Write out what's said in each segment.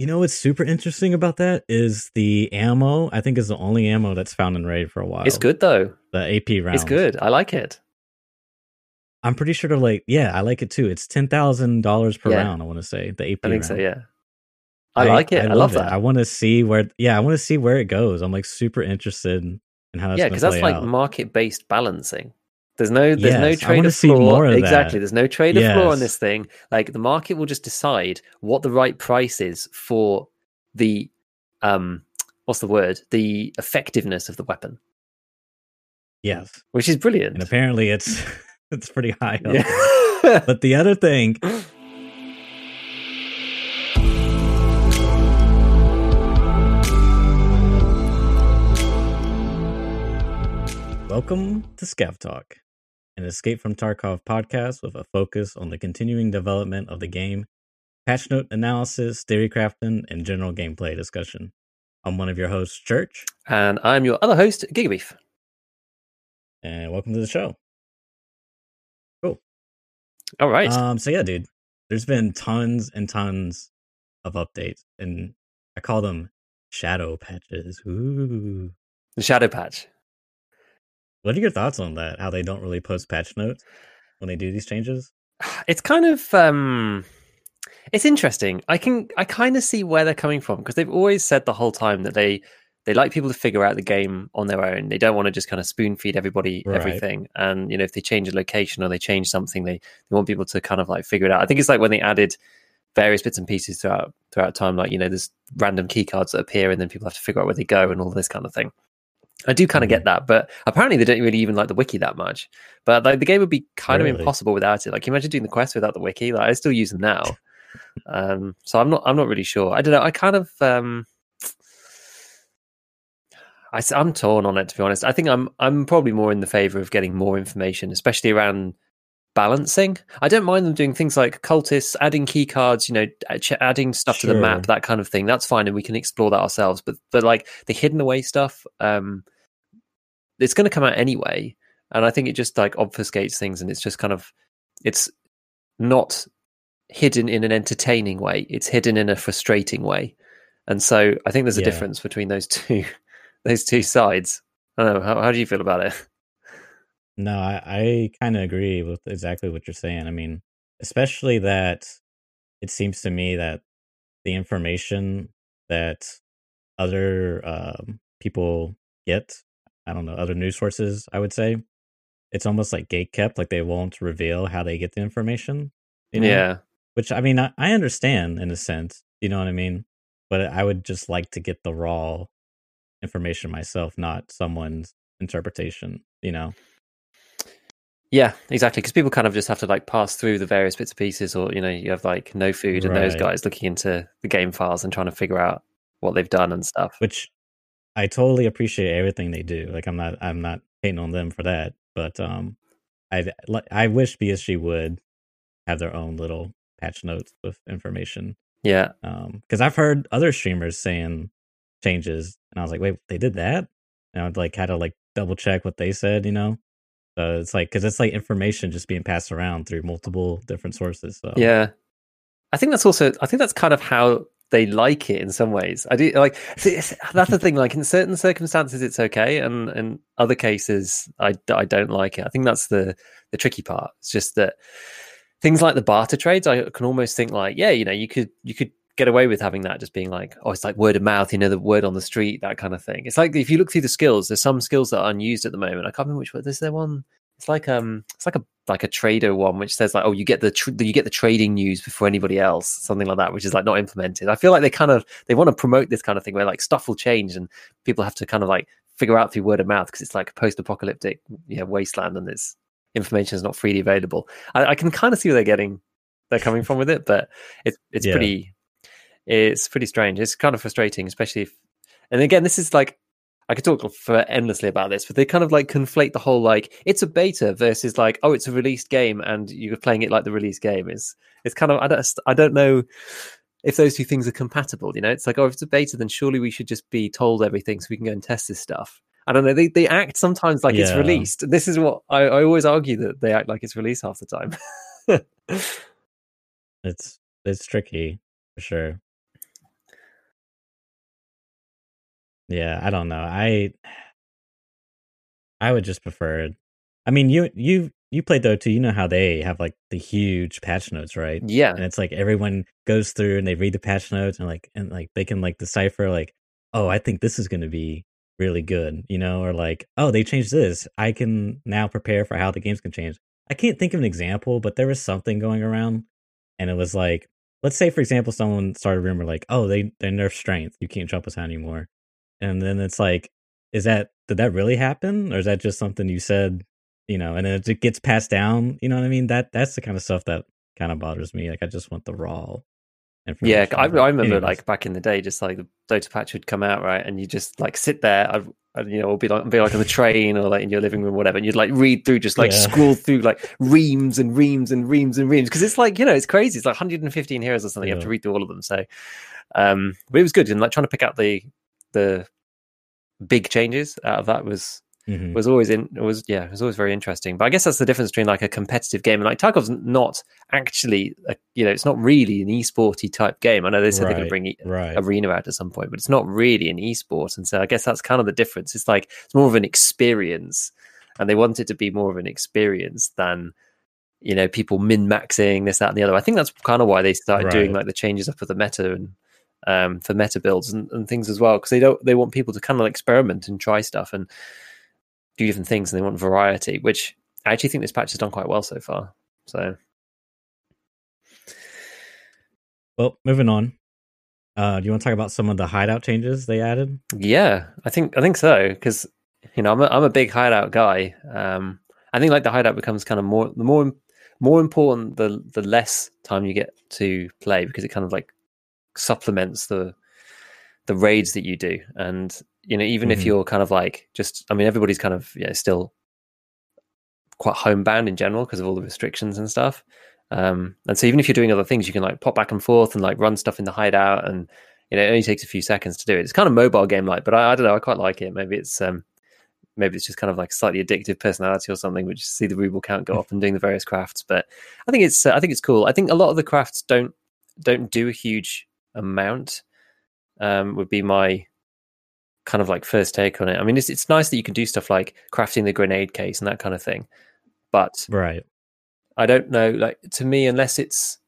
You know what's super interesting about that is the ammo. I think is the only ammo that's found in raid for a while. It's good though. The AP round. It's good. I like it. I'm pretty sure they're like, yeah, I like it too. It's ten thousand dollars per Yeah. round. I want to say the AP. I think round. so. Yeah. I, like it. I, love, that. I want to see where. Yeah, I want to see where it goes. I'm like super interested in how that's yeah, because because that's like market based balancing. There's no there's no Yes, I trade of floor. of exactly. that. There's no trade of floor on this thing. Like the market will just decide what the right price is for the um what's the word? The effectiveness of the weapon. yes, Which is brilliant. and apparently it's it's pretty high. Up yeah. But the other thing, welcome to Scav Talk, an Escape from Tarkov podcast with a focus on the continuing development of the game, patch note analysis, theory crafting, and general gameplay discussion. I'm one of your hosts, Church, and I'm your other host, Gigabeef. and welcome to the show. Cool. All right. Um, so yeah, dude, there's been tons and tons of updates, and I call them shadow patches. Ooh, the Shadow Patch. What are your thoughts on that? How they don't really post patch notes when they do these changes? it's kind of um it's interesting i can i kind of see where they're coming from because they've always said the whole time that they they like people to figure out the game on their own they don't want to just kind of spoon feed everybody Right. everything and you know if they change a location or they change something they they want people to kind of like figure it out i think it's like when they added various bits and pieces throughout throughout time like you know there's random key cards that appear and then people have to figure out where they go and all this kind of thing I do kind of get that, but apparently they don't really even like the wiki that much. But like the game would be kind Really? of impossible without it. Like, you imagine doing the quest without the wiki? Like, I still use them now. um, so I'm not, I'm not really sure. I don't know. I kind of, um, I, am torn on it to be honest. I think I'm, I'm probably more in the favor of getting more information, especially around balancing. I don't mind them doing things like cultists, adding key cards, you know, adding stuff to the map, that kind of thing. That's fine, and we can explore that ourselves. But, but like the hidden away stuff, um, it's going to come out anyway and i think it just like obfuscates things and it's just kind of it's not hidden in an entertaining way it's hidden in a frustrating way and so i think there's a Yeah. difference between those two those two sides i don't know how, how do you feel about it No, I, I kind of agree with exactly what you're saying. I mean, especially that it seems to me that the information that other um, people get, I don't know, other news sources, I would say, it's almost like gate kept, like they won't reveal how they get the information. You know? yeah Which I mean, I, I understand in a sense, you know what I mean? But I would just like to get the raw information myself, not someone's interpretation, you know? yeah exactly because people kind of just have to like pass through the various bits and pieces or you know you have like no food and those guys looking into the game files and trying to figure out what they've done and stuff which I totally appreciate everything they do. Like I'm not I'm not hating on them for that, but um, I I wish BSG would have their own little patch notes with information. yeah Um, because I've heard other streamers saying changes, and I was like, wait, they did that, and I'd like had to like double check what they said, you know. So it's like because it's like information just being passed around through multiple different sources. So Yeah, I think that's also. I think that's kind of how they like it in some ways. I do like that's the thing. Like in certain circumstances, it's okay, and in other cases, I I don't like it. I think that's the the tricky part. It's just that things like the barter trades, I can almost think like, yeah, you know, you could you could get away with having that just being like, oh, it's like word of mouth, you know, the word on the street, that kind of thing. It's like if you look through the skills, there's some skills that are unused at the moment. I can't remember which one. There one. It's like um, it's like a like a trader one, which says like, oh, you get the tr- you get the trading news before anybody else, something like that, which is like not implemented. I feel like they kind of they want to promote this kind of thing where like stuff will change and people have to kind of like figure out through word of mouth because it's like a post-apocalyptic you know wasteland and it's information is not freely available. I, I can kind of see where they're getting they're coming from with it, but it's it's Yeah. pretty it's pretty strange. It's kind of frustrating, especially if and again, this is like I could talk for endlessly about this, but they kind of like conflate the whole like it's a beta versus like oh it's a released game and you're playing it like the released game. is. it's kind of I don't I don't know if those two things are compatible. You know, it's like oh if it's a beta, then surely we should just be told everything so we can go and test this stuff. I don't know. They they act sometimes like it's released. This is what I, I always argue that they act like it's released half the time. it's it's tricky for sure. Yeah, I don't know. I I would just prefer it. I mean, you you you played though too. You know how they have like the huge patch notes, right? Yeah, And it's like everyone goes through and they read the patch notes and like and like they can like decipher like, oh, I think this is going to be really good, you know, or like, oh, they changed this. I can now prepare for how the games can change. I can't think of an example, but there was something going around, and it was like, let's say for example, someone started a rumor like, oh, they they nerf strength, you can't jump us out anymore, and then it's like, is that did that really happen, or is that just something you said, you know, and then it gets passed down, you know what I mean? That that's the kind of stuff that kind of bothers me. Like I just want the raw yeah. information. I, I remember anyways. like back in the day, just like the Dota patch would come out, right, and you just like sit there. I'd, you know, or be like, be like on the train or like in your living room, or whatever, and you'd like read through, just like Yeah. scroll through like reams and reams and reams and reams, because it's like you know, it's crazy. It's like 115 heroes or something. You have to read through all of them. So, um, but it was good, and like trying to pick out the the big changes out of that was Mhm. was always in it was yeah it was always very interesting. But i guess that's the difference between like a competitive game and like tarkov's not actually a, you know it's not really an esporty type game. I know they said they're going to bring e- right. arena out at some point but it's not really an esport. And so i guess that's kind of the difference. It's like it's more of an experience and they want it to be more of an experience than you know people min maxing this that and the other. I think that's kind of why they started doing like the changes up of the meta and um, for meta builds and, and things as well because they don't they want people to kind of experiment and try stuff and do different things and they want variety which i actually think this patch has done quite well so far so Well, moving on. Uh, do you want to talk about some of the hideout changes they added? yeah i think i think so because you know i'm a, I'm a big hideout guy um i think like the hideout becomes kind of more the more more important the the less time you get to play because it kind of like supplements the the raids that you do. And you know even if Mhm. you're kind of like just i mean everybody's kind of yeah still quite homebound in general because of all the restrictions and stuff. Um and so even if you're doing other things you can like pop back and forth and like run stuff in the hideout and you know it only takes a few seconds to do it. It's kind of mobile game like but I, I don't know i quite like it. Maybe it's um maybe it's just kind of like slightly addictive personality or something which see the ruble count go up and doing the various crafts. But i think it's uh, i think it's cool. I think a lot of the crafts don't don't do a huge amount um would be my kind of like first take on it i mean it's, it's nice that you can do stuff like crafting the grenade case and that kind of thing but Right. I don't know. Like to me, unless it's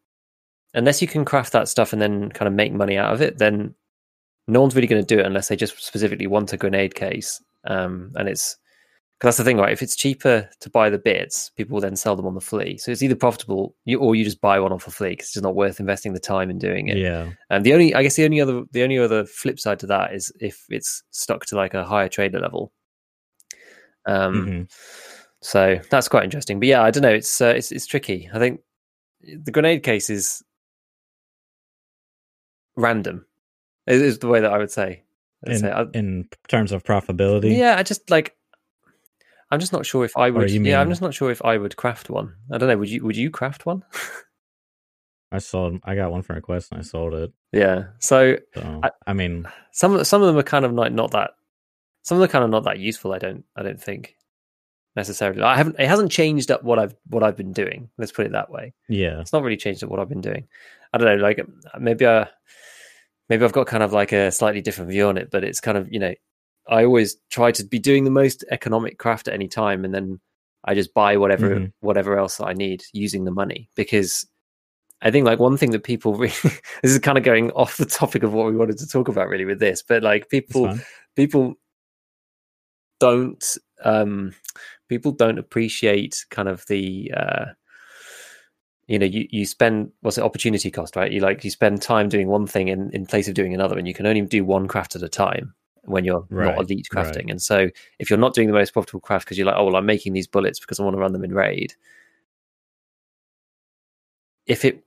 unless you can craft that stuff and then kind of make money out of it, then no one's really going to do it unless they just specifically want a grenade case. Um, and it's that's the thing, right? If it's cheaper to buy the bits, people will then sell them on the flea. So it's either profitable, you, or you just buy one off a flea because it's just not worth investing the time in doing it. Yeah. And the only, I guess, the only other, the only other flip side to that is if it's stuck to like a higher trader level. Um, Mhm. so that's quite interesting. But yeah, I don't know. It's uh, it's it's tricky. I think the grenade case is random. Is, is the way that I would say. In, say. I- in terms of profitability. yeah, I just like. I'm just not sure if I oh, would. you Yeah, I'm just not sure if I would craft one. I don't know. Would you? Would you craft one? I sold. I got one for a quest and I sold it. yeah. So So I- I, mean, some of- some of them are kind of like not that. Some of them are kind of not that useful. I don't. I don't think necessarily. I haven't. It hasn't changed up what I've what I've been doing. Let's put it that way. yeah, it's not really changed up what I've been doing. I don't know, like maybe I maybe I've got kind of like a slightly different view on it, but it's kind of you know I always try to be doing the most economic craft at any time, and then I just buy whatever Mhm. whatever else I need using the money because I think like one thing that people really this is kind of going off the topic of what we wanted to talk about really with this, but like people people don't um people don't appreciate kind of the uh you know you, you spend what's it opportunity cost right? You like you spend time doing one thing in, in place of doing another and you can only do one craft at a time when you're Right, not elite right. crafting and so if you're not doing the most profitable craft because you're like oh well i'm making these bullets because i want to run them in raid if it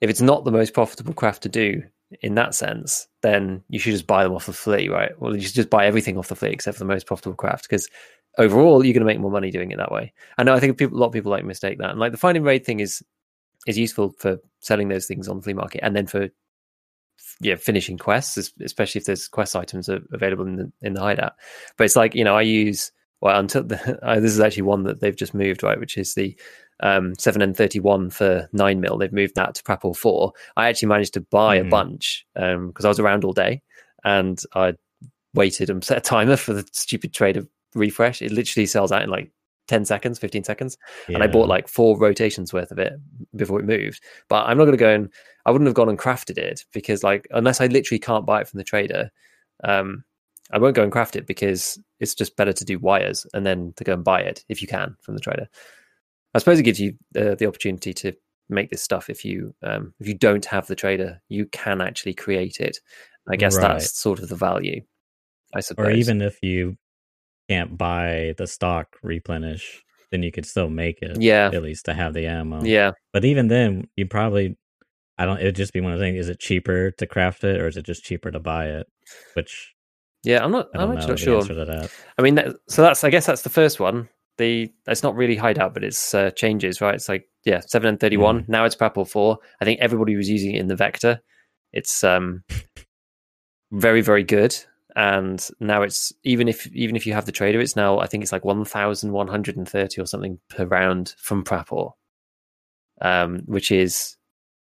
if it's not the most profitable craft to do in that sense, then you should just buy them off the flea, right? Well, you should just buy everything off the flea except for the most profitable craft because overall you're going to make more money doing it that way. I know I think people, a lot of people like mistake that, and like the finding raid thing is is useful for selling those things on the flea market, and then for yeah finishing quests, especially if there's quest items available in the in the hideout. But it's like you know I use well until the, uh, this is actually one that they've just moved right, which is the um, 7N31 for 9 mil. They've moved that to Prapor 4. I actually managed to buy Mhm. a bunch because I was around all day and I waited and set a timer for the stupid trade of refresh. It literally sells out in like 10 seconds, 15 seconds. Yeah. And I bought like four rotations worth of it before it moved. But I'm not going to go and I wouldn't have gone and crafted it because, like, unless I literally can't buy it from the trader, um, I won't go and craft it because it's just better to do wires and then to go and buy it if you can from the trader. I suppose it gives you uh, the opportunity to make this stuff if you um, if you don't have the trader, you can actually create it. I guess right. that's sort of the value. I suppose. Or even if you can't buy the stock replenish, then you could still make it. Yeah. At least to have the ammo. Yeah. But even then, you probably, I don't, it'd just be one of the things. Is it cheaper to craft it or is it just cheaper to buy it? Which, yeah, I'm not, I'm actually not sure. I mean, that, so that's, I guess that's the first one. The, it's not really hideout, but it's uh, changes, right? It's like, yeah, 7 and 31. Mm. Now it's Prapor 4. I think everybody was using it in the Vector. It's um very, very good and now it's even if even if you have the trader, it's now I think it's like one thousand one hundred and thirty or something per round from PaPaL, um, which is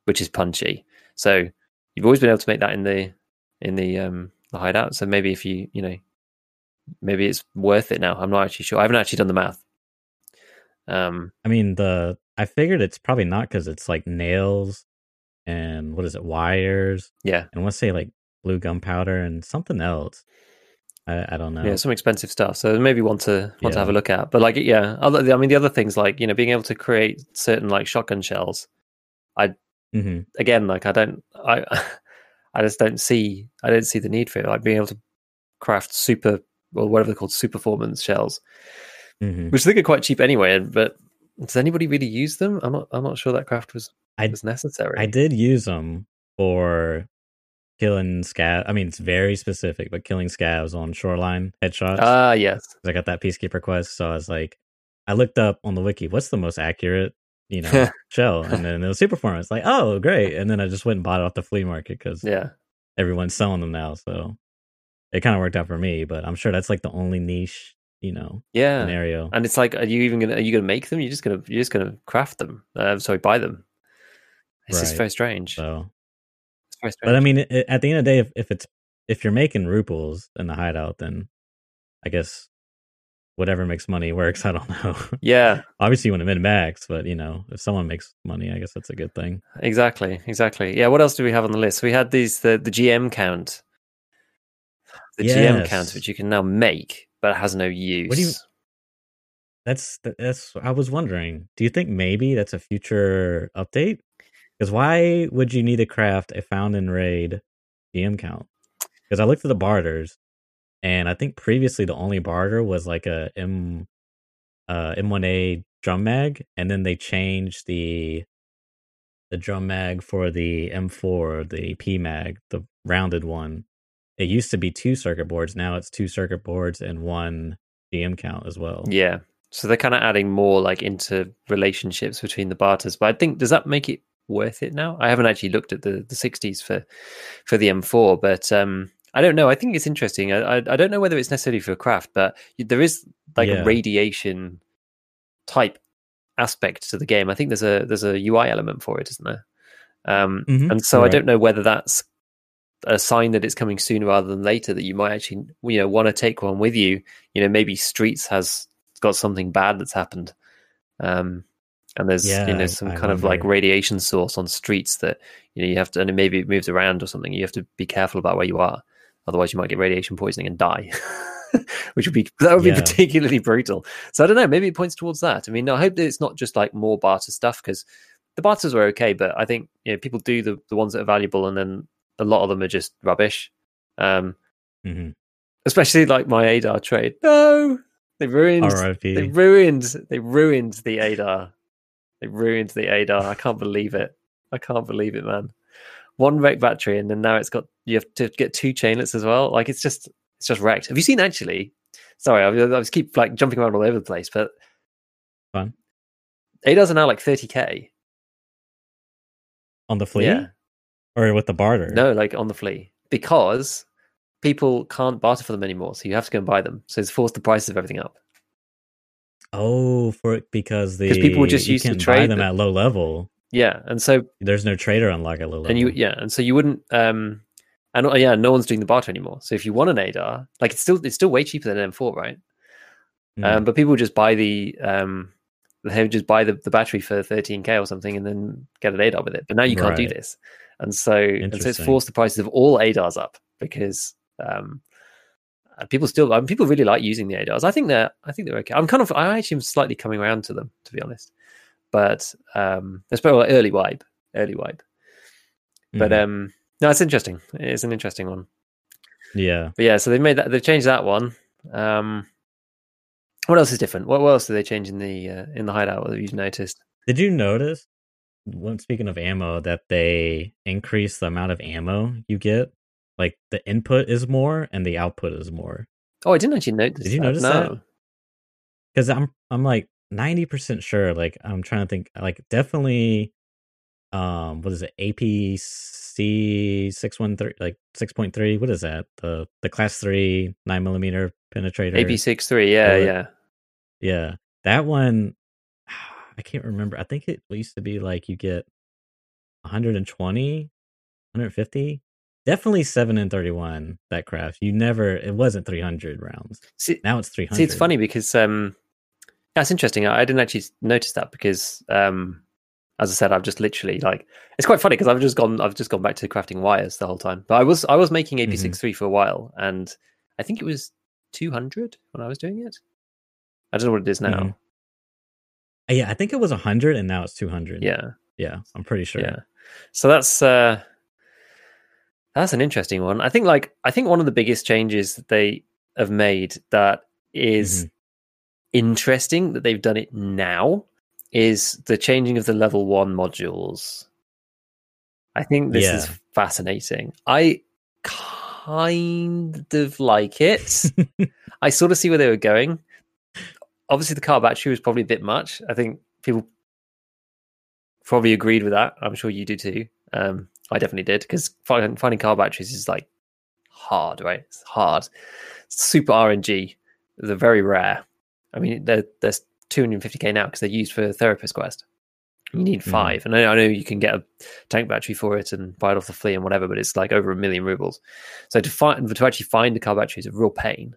which is punchy. So you've always been able to make that in the in the um the hideout. So maybe if you you know maybe it's worth it now. I'm not actually sure. I haven't actually done the math. Um, I mean the I figured it's probably not because it's like nails and what is it wires? Yeah, and let's say like blue gunpowder and something else. I, I, don't know. Yeah, some expensive stuff. So maybe want to want yeah. to have a look at. But like, yeah, other, I mean, the other things like you know being able to create certain like shotgun shells. I mm-hmm. again, like I don't, I, I just don't see, I don't see the need for it. Like being able to craft super or whatever they're called, super performance shells, mm-hmm. which I think are quite cheap anyway. But does anybody really use them? I'm not, I'm not sure that craft was I, was necessary. I did use them for killing scav. I mean, it's very specific, but killing scavs on shoreline headshots. Ah, uh, yes. I got that peacekeeper quest, so I was like, I looked up on the wiki, what's the most accurate, you know, shell, and then it was super performance. Like, oh, great, and then I just went and bought it off the flea market because yeah, everyone's selling them now, so it kind of worked out for me. But I'm sure that's like the only niche, you know, yeah scenario. And it's like, are you even gonna are you gonna make them? You're just gonna you're just gonna craft them. Uh, sorry, buy them. It's right. just very strange. So but I mean, it, at the end of the day, if, if it's if you're making rubles in the hideout, then I guess whatever makes money works. I don't know. Yeah. Obviously, you want to min max, but you know, if someone makes money, I guess that's a good thing. Exactly. Exactly. Yeah. What else do we have on the list? We had these the the GM count, the yes. GM count, which you can now make, but it has no use. What do you? That's that's. I was wondering. Do you think maybe that's a future update? Because why would you need to craft a found in raid GM count? Because I looked at the barters, and I think previously the only barter was like a M uh M1A drum mag, and then they changed the the drum mag for the M4, the P mag, the rounded one. It used to be two circuit boards, now it's two circuit boards and one GM count as well. Yeah. So they're kind of adding more like into relationships between the barters. But I think does that make it worth it now. I haven't actually looked at the the 60s for for the M4, but um, I don't know. I think it's interesting. I, I, I don't know whether it's necessarily for craft, but there is like yeah. a radiation type aspect to the game. I think there's a there's a UI element for it, isn't there? Um, mm-hmm. And so right. I don't know whether that's a sign that it's coming sooner rather than later. That you might actually you know want to take one with you. You know, maybe Streets has got something bad that's happened. Um, and there's yeah, you know some I, kind of like radiation source on streets that you know you have to and maybe it moves around or something you have to be careful about where you are otherwise you might get radiation poisoning and die which would be that would yeah. be particularly brutal so i don't know maybe it points towards that i mean i hope that it's not just like more barter stuff because the barters were okay but i think you know people do the, the ones that are valuable and then a lot of them are just rubbish um mm-hmm. especially like my adar trade no they ruined R.I.P. they ruined they ruined the adar they ruined the ADAR. I can't believe it. I can't believe it, man. One wrecked battery, and then now it's got you have to get two chainlets as well. Like it's just it's just wrecked. Have you seen actually? Sorry, I, I was keep like jumping around all over the place, but fun. ADARs are now like thirty k on the flea, yeah. or with the barter. No, like on the flea because people can't barter for them anymore, so you have to go and buy them. So it's forced the prices of everything up. Oh, for it because the people just use to trade them, them at low level. Yeah, and so there's no trader unlock at low level. And you yeah, and so you wouldn't um and uh, yeah, no one's doing the barter anymore. So if you want an ADAR, like it's still it's still way cheaper than an M4, right? Mm. Um, but people just buy the um, they would just buy the, the battery for 13k or something and then get an ADAR with it. But now you can't do this, and so and so it's forced the prices of all ADARs up because um, uh, people still um, people really like using the ADARs. I think they're I think they're okay. I'm kind of I actually am slightly coming around to them to be honest, but um, probably early wipe, early wipe. But Mhm. um, no, it's interesting. It's an interesting one. yeah, But yeah, so they've made that. They've changed that one. Um, what else is different? What, what else do they change in the uh, in the hideout that you've noticed? Did you notice when speaking of ammo that they increase the amount of ammo you get? Like the input is more and the output is more. Oh, I didn't actually notice. Did you that. notice no. that? Because I'm I'm like ninety percent sure. Like I'm trying to think. Like definitely, um, what is it? APC six one three, like six point three. What is that? The the class three nine millimeter penetrator. AP six three. Yeah, Bullet. yeah. Yeah, that one. I can't remember. I think it used to be like you get 120, 150. Definitely seven and thirty-one. That craft. You never. It wasn't three hundred rounds. See, Now it's three hundred. see, it's funny because um, that's interesting. I, didn't actually notice that because um, as I said, I've just literally like it's quite funny because I've just gone I've just gone back to crafting wires the whole time. But I was I was making AP six three for a while, and I think it was two hundred when I was doing it. I don't know what it is now. Mhm. Yeah, I think it was hundred, and now it's two hundred. Yeah. yeah, I'm pretty sure. Yeah. So that's uh that's an interesting one. I think like I think one of the biggest changes that they have made that is Mhm. Interesting that they've done it now is the changing of the level 1 modules. I think this is fascinating. I kind of like it. I sort of see where they were going. Obviously, the car battery was probably a bit much. I think people probably agreed with that. I'm sure you do too. Um, I definitely did because finding, finding car batteries is like hard, right? It's hard. Super RNG. They're very rare. I mean, they're, they're 250k now because they're used for Therapist Quest. You need Mhm. five, and I I know you can get a tank battery for it and buy it off the flea and whatever, but it's like over a million rubles. So to find to actually find a car battery is a real pain.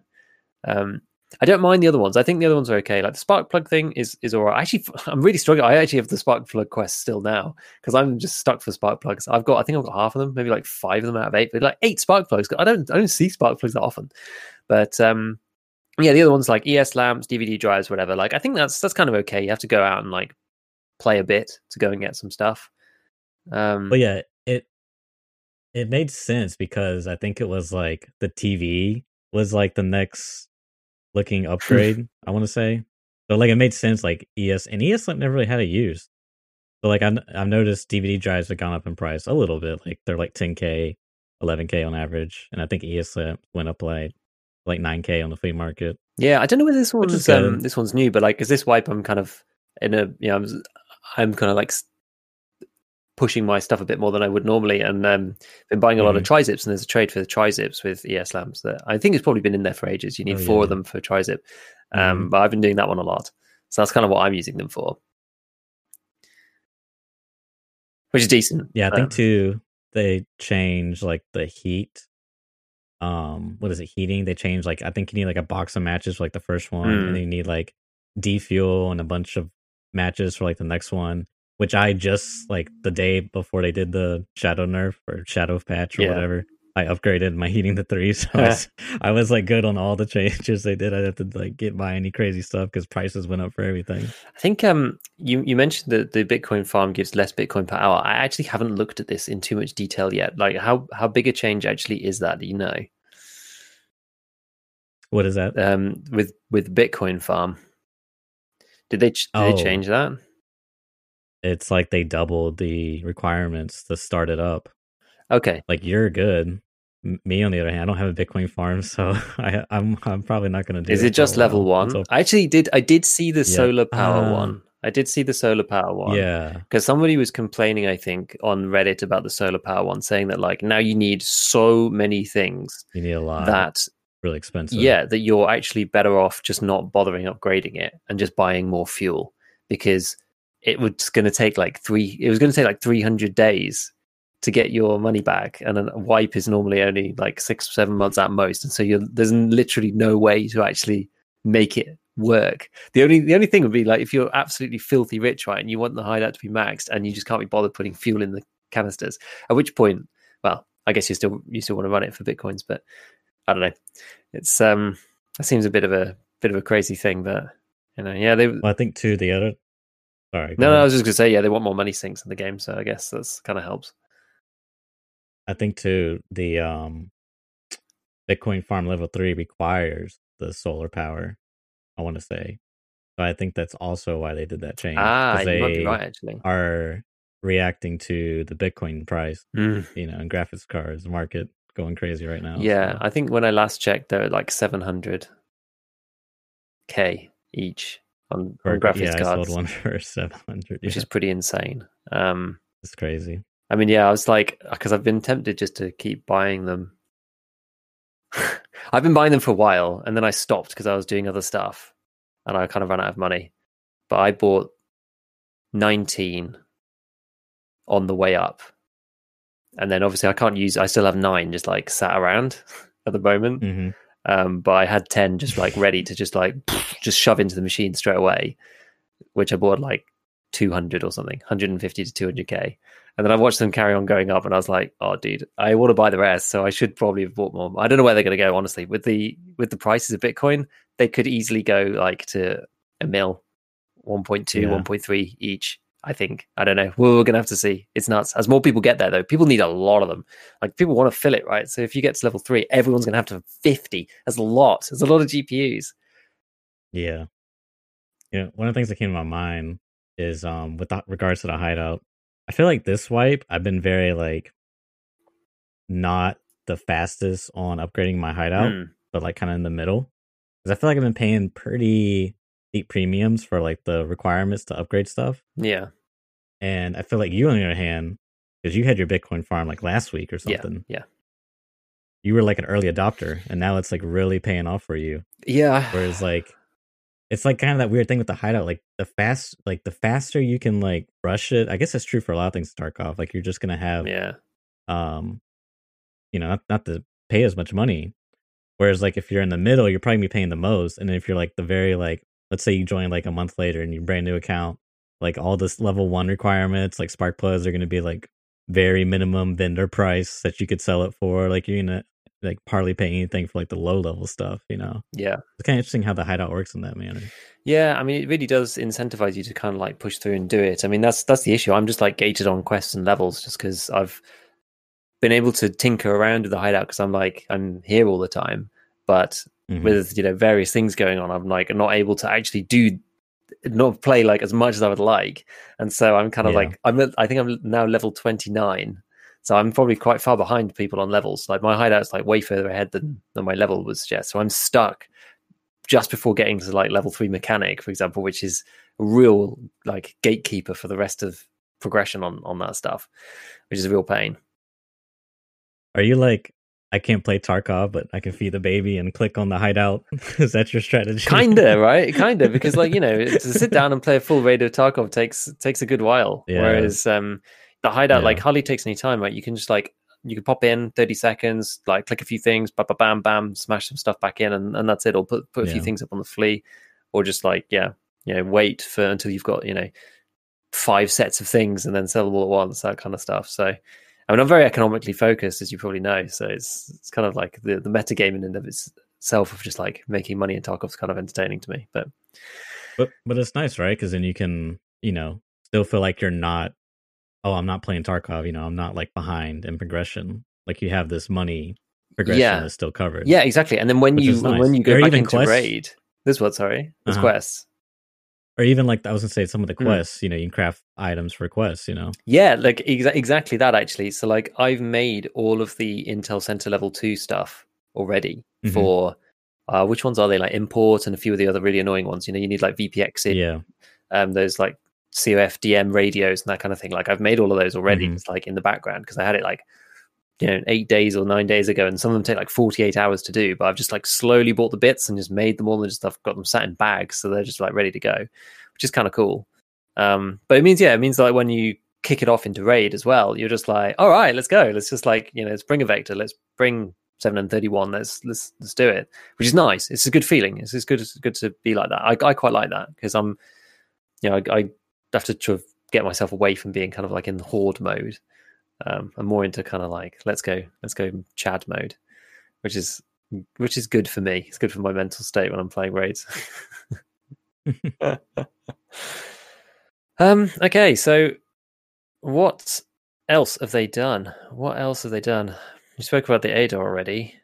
Um, I don't mind the other ones. I think the other ones are okay. Like the spark plug thing is is alright. Actually, I'm really struggling. I actually have the spark plug quest still now because I'm just stuck for spark plugs. I've got I think I've got half of them, maybe like five of them out of eight, but like eight spark plugs. I don't I don't see spark plugs that often. But um, yeah, the other ones like ES lamps, DVD drives, whatever. Like I think that's that's kind of okay. You have to go out and like play a bit to go and get some stuff. Um, But yeah, it it made sense because I think it was like the TV was like the next looking upgrade. I want to say so. Like it made sense. Like ES and ES like, never really had a use. But like I I've noticed DVD drives have gone up in price a little bit. Like they're like 10k, 11k on average, and I think ES lamp went up like like 9k on the flea market. Yeah, I don't know whether this one's um, this one's new, but like, is this wipe? I'm kind of in a you know, I'm, I'm kind of like pushing my stuff a bit more than I would normally, and um, been buying a lot of Mhm. tri-zips, and there's a trade for the tri-zips with ES lamps that I think it's probably been in there for ages. You need Oh, four of yeah. them for tri-zip, um, Mhm. but I've been doing that one a lot, so that's kind of what I'm using them for, which is decent. Yeah, I think Um, too they change like the heat. Um, what is it? Heating. They changed like I think you need like a box of matches for like the first one, Mm. and then you need like defuel and a bunch of matches for like the next one. Which I just like the day before they did the shadow nerf or shadow patch or Yeah. whatever. I upgraded my heating to three, so I, was, I was like good on all the changes they did. I didn't have to like get by any crazy stuff because prices went up for everything. I think um, you you mentioned that the Bitcoin farm gives less Bitcoin per hour. I actually haven't looked at this in too much detail yet. Like how how big a change actually is that? Do you know? What is that? Um, with with Bitcoin farm, did they ch- did Oh. they change that? It's like they doubled the requirements to start it up. Okay, like you're good. M- Me on the other hand, I don't have a Bitcoin farm, so I, I'm I'm probably not going to do. is it for a just level one? until- I actually did. I did see the Yeah. solar power Ah. one. I did see the solar power one. yeah, because somebody was complaining, I think, on Reddit about the solar power one, saying that like now you need so many things you need a lot. that really expensive. yeah that you're actually better off just not bothering upgrading it and just buying more fuel because it was going to take like three it was going to take like 300 days to get your money back, and a wipe is normally only like six or seven months at most, and so you're, there's literally no way to actually make it work. The only the only thing would be like if you're absolutely filthy rich, right, and you want the hideout to be maxed, and you just can't be bothered putting fuel in the canisters. At which point, well, I guess you still you still want to run it for bitcoins, but I don't know. It's um, that seems a bit of a bit of a crazy thing, but you know, yeah, they. Well, I think too the other. Sorry. No, no, I was just gonna say, yeah, they want more money sinks in the game, so I guess that's kind of helps. I think too the um, Bitcoin Farm Level Three requires the solar power. I want to say, so I think that's also why they did that change. Ah, they you might be right, actually. are reacting to the Bitcoin price, Mm. you know, and graphics cards market going crazy right now. Yeah, so- I think when I last checked, they're like seven hundred k each on, on graphics yeah, I cards, sold one for seven hundred. which Yeah, is pretty insane. Um, it's crazy. I mean, yeah, I was like, because I've been tempted just to keep buying them. I've been buying them for a while, and then I stopped because I was doing other stuff, and I kind of ran out of money. But I bought nineteen on the way up, and then obviously I can't use. I still have nine just like sat around at the moment. hmm Um, but I had ten just like ready to just like just shove into the machine straight away, which I bought like two hundred or something, hundred and fifty to two hundred k. And then I watched them carry on going up, and I was like, "Oh, dude, I want to buy the rest, so I should probably have bought more." I don't know where they're going to go, honestly. With the with the prices of Bitcoin, they could easily go like to a mil, 1.2, Yeah. 1.3 each. I think. I don't know. We're, we're going to have to see. It's nuts. As more people get there, though, people need a lot of them. Like people want to fill it, right? So if you get to level three, everyone's going to have to have 50. That's a lot. There's a lot of GPUs. Yeah. Yeah. One of the things that came to my mind is um with regards to the hideout. I feel like this wipe, I've been very like not the fastest on upgrading my hideout, Hmm. but like kind of in the middle. Because I feel like I've been paying pretty deep premiums for like the requirements to upgrade stuff. Yeah. And I feel like you, on the other hand, because you had your Bitcoin farm like last week or Yeah. something, Yeah. you were like an early adopter, and now it's like really paying off for you. Yeah. Whereas like it's like kind of that weird thing with the hideout. Like the fast like the faster you can like rush it, I guess that's true for a lot of things in Tarkov. Like you're just gonna have Yeah. um you know, not not to pay as much money. Whereas like if you're in the middle, you're probably be paying the most. And if you're like the very like let's say you join like a month later and you brand new account, like all this level one requirements, like Spark Plugs are gonna be like very minimum vendor price that you could sell it for. Like you're gonna like partly pay anything for like the low level stuff, you know. Yeah. It's kind of interesting how the hideout works in that manner. Yeah, I mean, it really does incentivize you to kind of like push through and do it. I mean, that's that's the issue. I'm just like gated on quests and levels, just because I've been able to tinker around with the hideout because I'm like I'm here all the time, but Mhm. with you know various things going on, I'm like not able to actually do not play like as much as I would like, and so I'm kind of Yeah. like I'm I think I'm now level 29. So I'm probably quite far behind people on levels. Like my hideout's like way further ahead than, than my level would suggest. So I'm stuck just before getting to like level three mechanic, for example, which is a real like gatekeeper for the rest of progression on on that stuff, which is a real pain. Are you like I can't play Tarkov, but I can feed the baby and click on the hideout? Is that your strategy? Kinda, right? Kinda, because like you know, to sit down and play a full raid of Tarkov takes takes a good while. Yeah. Whereas um, the hideout Yeah. like hardly takes any time. Right? You can just like you can pop in thirty seconds, like click a few things, bam, bam, bam, smash some stuff back in, and, and that's it. Or put put a few things up on the flea, or just like yeah, you know, wait for until you've got you know five sets of things and then sell them all at once, that kind of stuff. So. I mean, I'm very economically focused, as you probably know. So it's it's kind of like the the metagaming in and of itself of just like making money in Tarkov's kind of entertaining to me. But But but it's nice, right? Because then you can, you know, still feel like you're not. Oh, I'm not playing Tarkov. You know, I'm not like behind in progression. Like you have this money progression Yeah. that's still covered. yeah, exactly. And then when you nice. when you go Or back into quests. raid, this what? Sorry, this Uh-huh. quests. Or even like I was gonna say some of the Hmm. quests. You know, you can craft items for quests. You know. Yeah, like exa- exactly that actually. So like I've made all of the Intel Center Level Two stuff already Mhm. for. Uh, which ones are they? Like import and a few of the other really annoying ones. You know, you need like VPX in, Yeah. um, those like COFDM radios and that kind of thing. Like I've made all of those already. Mhm. It's like in the background because I had it like you know eight days or nine days ago, and some of them take like forty eight hours to do. But I've just like slowly bought the bits and just made them all and just I've got them sat in bags, so they're just like ready to go, which is kind of cool. Um, but it means yeah, it means like when you kick it off into raid as well. You're just like, all right, let's go. Let's just like you know, let's bring a vector. Let's bring seven and thirty one. Let's let's let's do it. Which is nice. It's a good feeling. It's, it's good. It's good to be like that. I I quite like that because I'm, you know, I, I have to sort of get myself away from being kind of like in horde mode. Um, I'm more into kind of like let's go, let's go Chad mode, which is which is good for me. It's good for my mental state when I'm playing raids. um. Okay. So, what else have they done? What else have they done? We spoke about the ADAR already.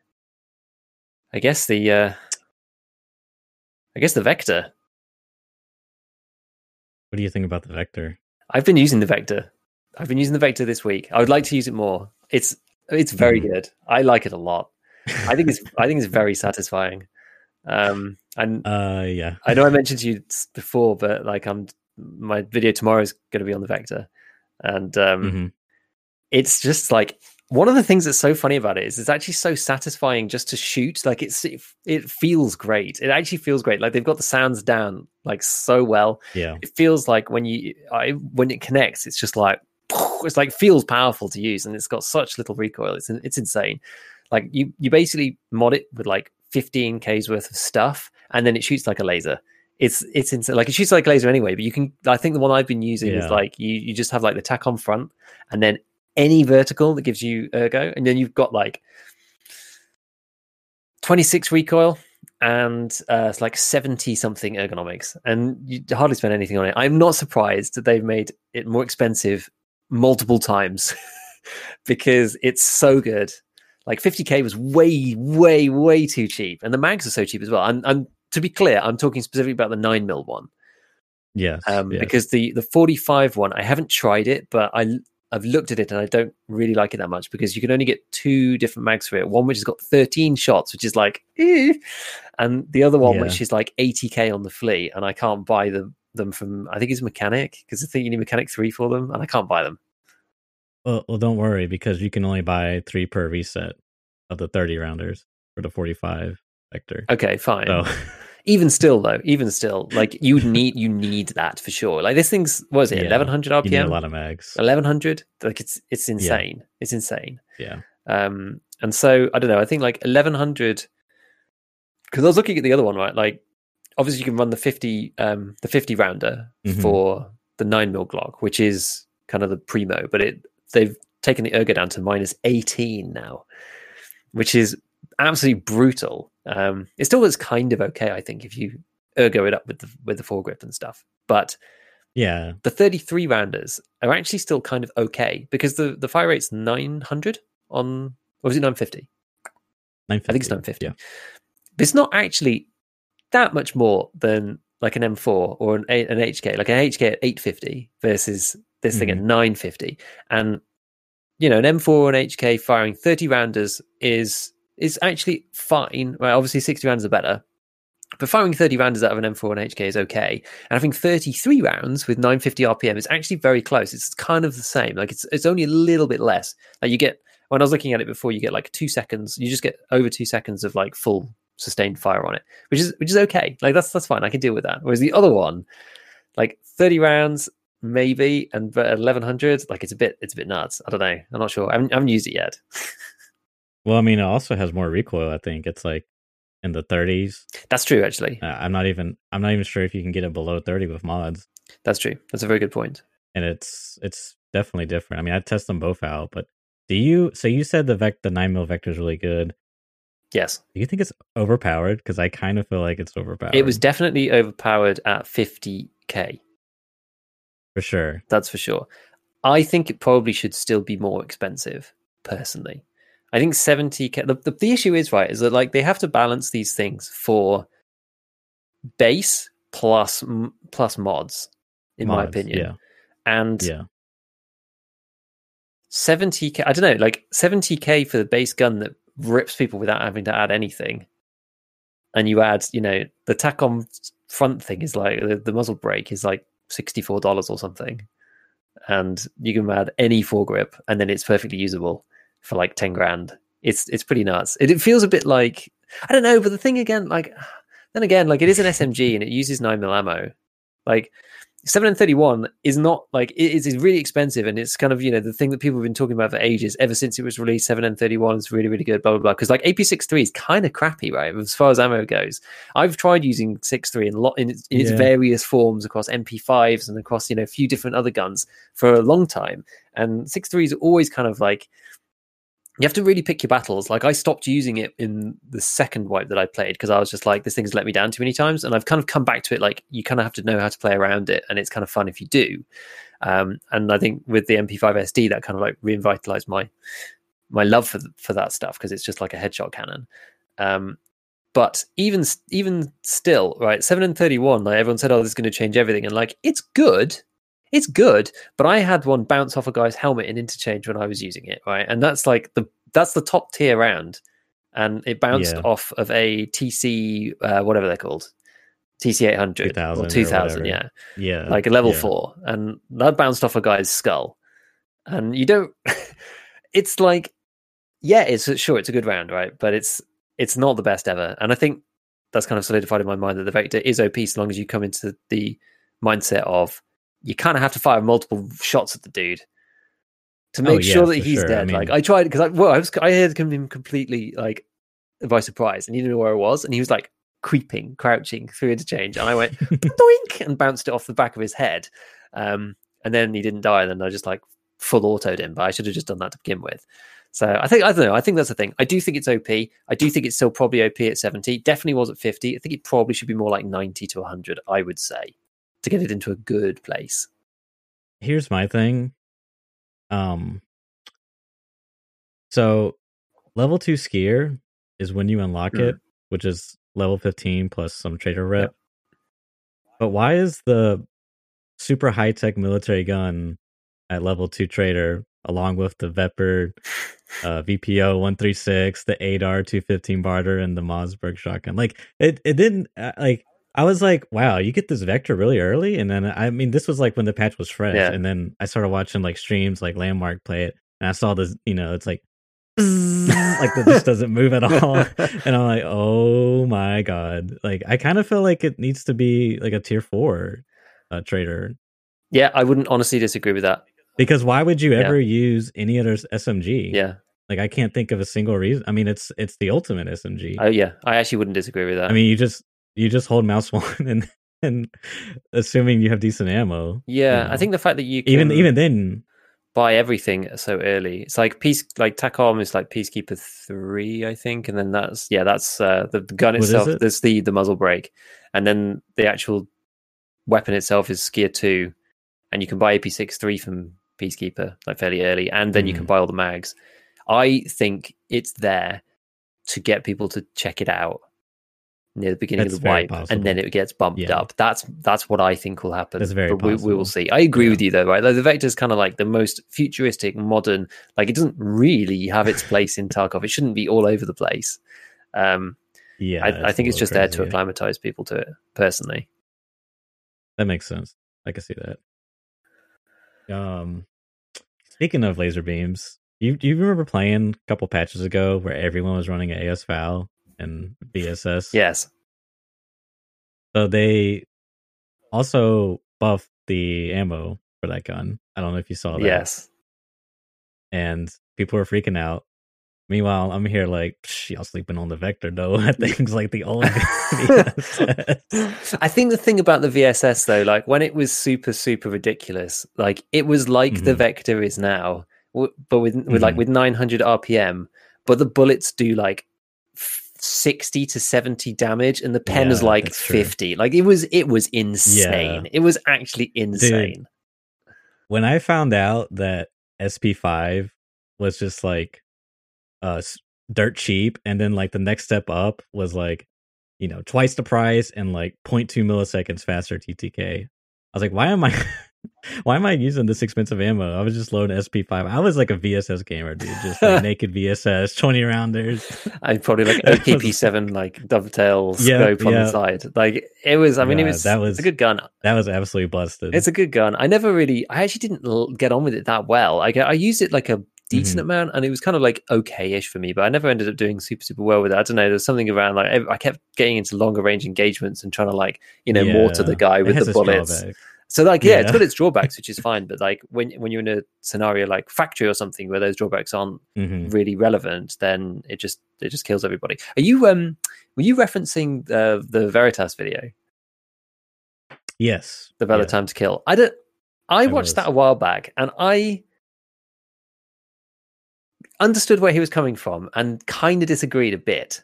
I guess the. Uh, I guess the vector. What do you think about the vector? I've been using the vector. I've been using the vector this week. I would like to use it more. It's it's very Mhm. good. I like it a lot. I think it's I think it's very satisfying. Um, and Uh, yeah. I know I mentioned to you before, but like I'm my video tomorrow is going to be on the vector, and um, Mhm. it's just like one of the things that's so funny about it is it's actually so satisfying just to shoot. Like it's it, it feels great. It actually feels great. Like they've got the sounds down like so well. Yeah. It feels like when you I, when it connects, it's just like it's like feels powerful to use, and it's got such little recoil. It's it's insane. Like you you basically mod it with like 15 k's worth of stuff, and then it shoots like a laser. It's it's insane. Like it shoots like a laser anyway, but you can. I think the one I've been using is like you you just have like the tack on front, and then any vertical that gives you ergo, and then you've got like 26 recoil and uh, it's like 70 something ergonomics and you hardly spend anything on it i'm not surprised that they've made it more expensive multiple times because it's so good like 50k was way way way too cheap and the mags are so cheap as well i'm, I'm to be clear i'm talking specifically about the 9 mil one Yes. um, yes. because the the 45 one i haven't tried it but i i've looked at it and i don't really like it that much because you can only get two different mags for it one which has got 13 shots which is like eh, and the other one Yeah. which is like 80k on the fleet and i can't buy them them from i think it's mechanic because i think you need mechanic 3 for them and i can't buy them Well, well, don't worry because you can only buy three per reset of the 30 rounders for the 45 vector. okay fine So, even still though even still like you need you need that for sure like this thing's what is it Yeah. 1100 you need a lot of mags. 1100 like it's it's insane it's insane Yeah. Um, and so I don't know. I think like eleven hundred. Because I was looking at the other one, right? Like, obviously you can run the fifty, um, the fifty rounder Mhm. for the nine mil Glock, which is kind of the primo, but it they've taken the ergo down to minus eighteen now, which is absolutely brutal. Um, it still was kind of okay, I think, if you ergo it up with the with the foregrip and stuff, but Yeah. the 33 rounders are actually still kind of okay because the, the fire rate's 900 on, or was it 950? 950. I think it's 950. Yeah. But it's not actually that much more than like an M4 or an, an HK, like an HK at 850 versus this thing at 950. And, you know, an M4 or an HK firing 30 rounders is is actually fine. Well, obviously 60 rounds are better. But firing 30 rounders out of an M4 and HK is okay. And having 33 rounds with 950 RPM is actually very close. It's kind of the same. Like it's it's only a little bit less. Like you get when I was looking at it before, you get like two seconds. You just get over two seconds of like full sustained fire on it, which is which is okay. Like that's that's fine. I can deal with that. Whereas the other one, like 30 rounds maybe, and but 1100, like it's a bit it's a bit nuts. I don't know. I'm not sure. I haven't, I haven't used it yet. Well, I mean, it also has more recoil. I think it's like in the 30s. That's true. Actually, Uh, I'm not even. I'm not even sure if you can get it below 30 with mods. that's true. That's a very good point. and it's it's definitely different. I mean, I test them both out, but do you? So you said the vec the nine mil vector is really good. Yes, Do you think it's overpowered? Because I kind of feel like it's overpowered. it was definitely overpowered at 50k. for sure. That's for sure. I think it probably should still be more expensive, personally. I think 70k. The, the, the issue is, right, is that like they have to balance these things for base plus plus mods, in my opinion. Yeah, And yeah, 70k, I don't know, like 70k for the base gun that rips people without having to add anything. And you add, you know, the tack on front thing is like the, the muzzle brake is like $64 or something. And you can add any foregrip and then it's perfectly usable for like 10 grand. It's it's pretty nuts. It, it feels a bit like I don't know, but the thing again, like then again, like it is an SMG and it uses 9 mil ammo. Like seven and thirty one is not like it is really expensive, and it's kind of you know the thing that people have been talking about for ages. Ever since it was released, seven and thirty one is really really good. Blah blah blah. Because like AP six three is kind of crappy, right? As far as ammo goes, I've tried using six three in lot in, its, in its Yeah. various forms across MP fives and across you know a few different other guns for a long time, and six three is always kind of like you have to really pick your battles. Like I stopped using it in the second wipe that I played because I was just like, this thing's let me down too many times, and I've kind of come back to it. Like you kind of have to know how to play around it, and it's kind of fun if you do. Um, and I think with the MP5 SD, that kind of like revitalized my my love for for that stuff because it's just like a headshot cannon. Um, but even even still, right, seven and thirty one, like everyone said, oh, this is going to change everything, and like it's good, it's good. But I had one bounce off a guy's helmet in interchange when I was using it, right, and that's like the that's the top tier round, and it bounced Yeah. off of a TC uh, whatever they're called, TC eight hundred 2000 or or two thousand, yeah Yeah. like a level yeah. four, and that bounced off a guy's skull. And you don't. it's like, yeah, it's sure it's a good round, right? But it's it's not the best ever. And I think that's kind of solidified in my mind that the vector is OP so long as you come into the mindset of you kind of have to fire multiple shots at the dude to Oh, make yeah, sure that he's sure. I dead. mean- like I tried because I well I was I had him completely like by surprise and he didn't know where I was and he was like creeping, crouching through interchange, and I went doink and bounced it off the back of his head. Um, and then he didn't die, and then I just like full autoed him, but I should have just done that to begin with. So I think I don't know. I think that's the thing. I do think it's OP. I do think it's still probably OP at seventy. Definitely was at fifty. I think it probably should be more like ninety to hundred. I would say to get it into a good place. here's my thing. Um so level two skier is when you unlock Mm. it, which is level 15 plus some trader rep. But why is the super high tech military gun at level two trader along with the Vepr uh, VPO 136, the ADAR 215 barter, and the Mossberg shotgun? Like it, it didn't uh, like I was like, wow, you get this vector really early, and then I mean, this was like when the patch was fresh, Yeah. and then I started watching like streams like LVNDMARK play it, and I saw this, you know, it's like, like it just doesn't move at all, and I'm like, oh my god, like I kind of feel like it needs to be like a tier four uh, trader Yeah, I wouldn't honestly disagree with that. because why would you Yeah. ever use any other SMG? Yeah. like I can't think of a single reason. I mean, it's it's the ultimate SMG. Oh yeah. I actually wouldn't disagree with that. I mean, you just you just hold mouse one and and assuming you have decent ammo. yeah, you I think the fact that you can even even then, buy everything so early. It's like peace, like TACOM is like Peacekeeper three, I think, and then that's yeah, that's uh, the, gun itself. it? There's the the muzzle brake, and then the actual weapon itself is Skier two, and you can buy AP six three from Peacekeeper like fairly early, and then you can Mhm. buy all the mags. I think it's there to get people to check it out near the beginning That's of the wipe, and then it gets bumped Yeah. up. That's that's what I think will happen. That's very but we, we will see. I agree Yeah. with you though, right? Like the Vector is kind of like the most futuristic, modern. Like it doesn't really have its place in Tarkov. It shouldn't be all over the place. Um, yeah, I, I think it's just little there to crazy. acclimatize people to it. Personally, That makes sense. I can see that. Um, speaking of laser beams, you do you remember playing a couple patches ago where everyone was running an AS and VSS? yes, So they also buffed the ammo for that gun. I don't know if you saw that. yes. And people were freaking out. Meanwhile, I'm here like, y'all sleeping on the Vector though. That thing's like the old VSS. I think the thing about the VSS though, like when it was super super ridiculous, like it was like the Mhm. Vector is now, but with with like Mhm. with 900 RPM, but the bullets do like 60 to 70 damage, and the pen is like that's true. 50. Like it was it was insane. It was actually insane. when I found out that SP5 was just like uh dirt cheap and then like the next step up was like you know twice the price and like 0.2 milliseconds faster TTK. I was like why am I why am I using this expensive ammo? I was just loading SP5. I was like a VSS gamer dude, just like naked VSS 20 rounders. I probably like That was- AKP7 like dovetail Yeah, scope on the side. Like it was. I mean, it was that was- a good gun. That was absolutely busted. It's a good gun. I never really, I actually didn't get on with it that well. I, I used it like a decent Mm-hmm. amount and it was kind of like okay-ish for me, but I never ended up doing super, super well with it. I don't know. There's something around like I kept getting into longer range engagements and trying to like, you know, more to the guy with the bullets. So like, yeah, it's got its drawbacks, which is fine. But like when when you're in a scenario like factory or something where those drawbacks aren't hmm really relevant, then it just it just kills everybody. Are you um were you referencing uh, the Veritas video, Yes. the Vela yeah. Time to Kill? I don't. I I watched was. that a while back, and I understood where he was coming from, and kind of disagreed a bit.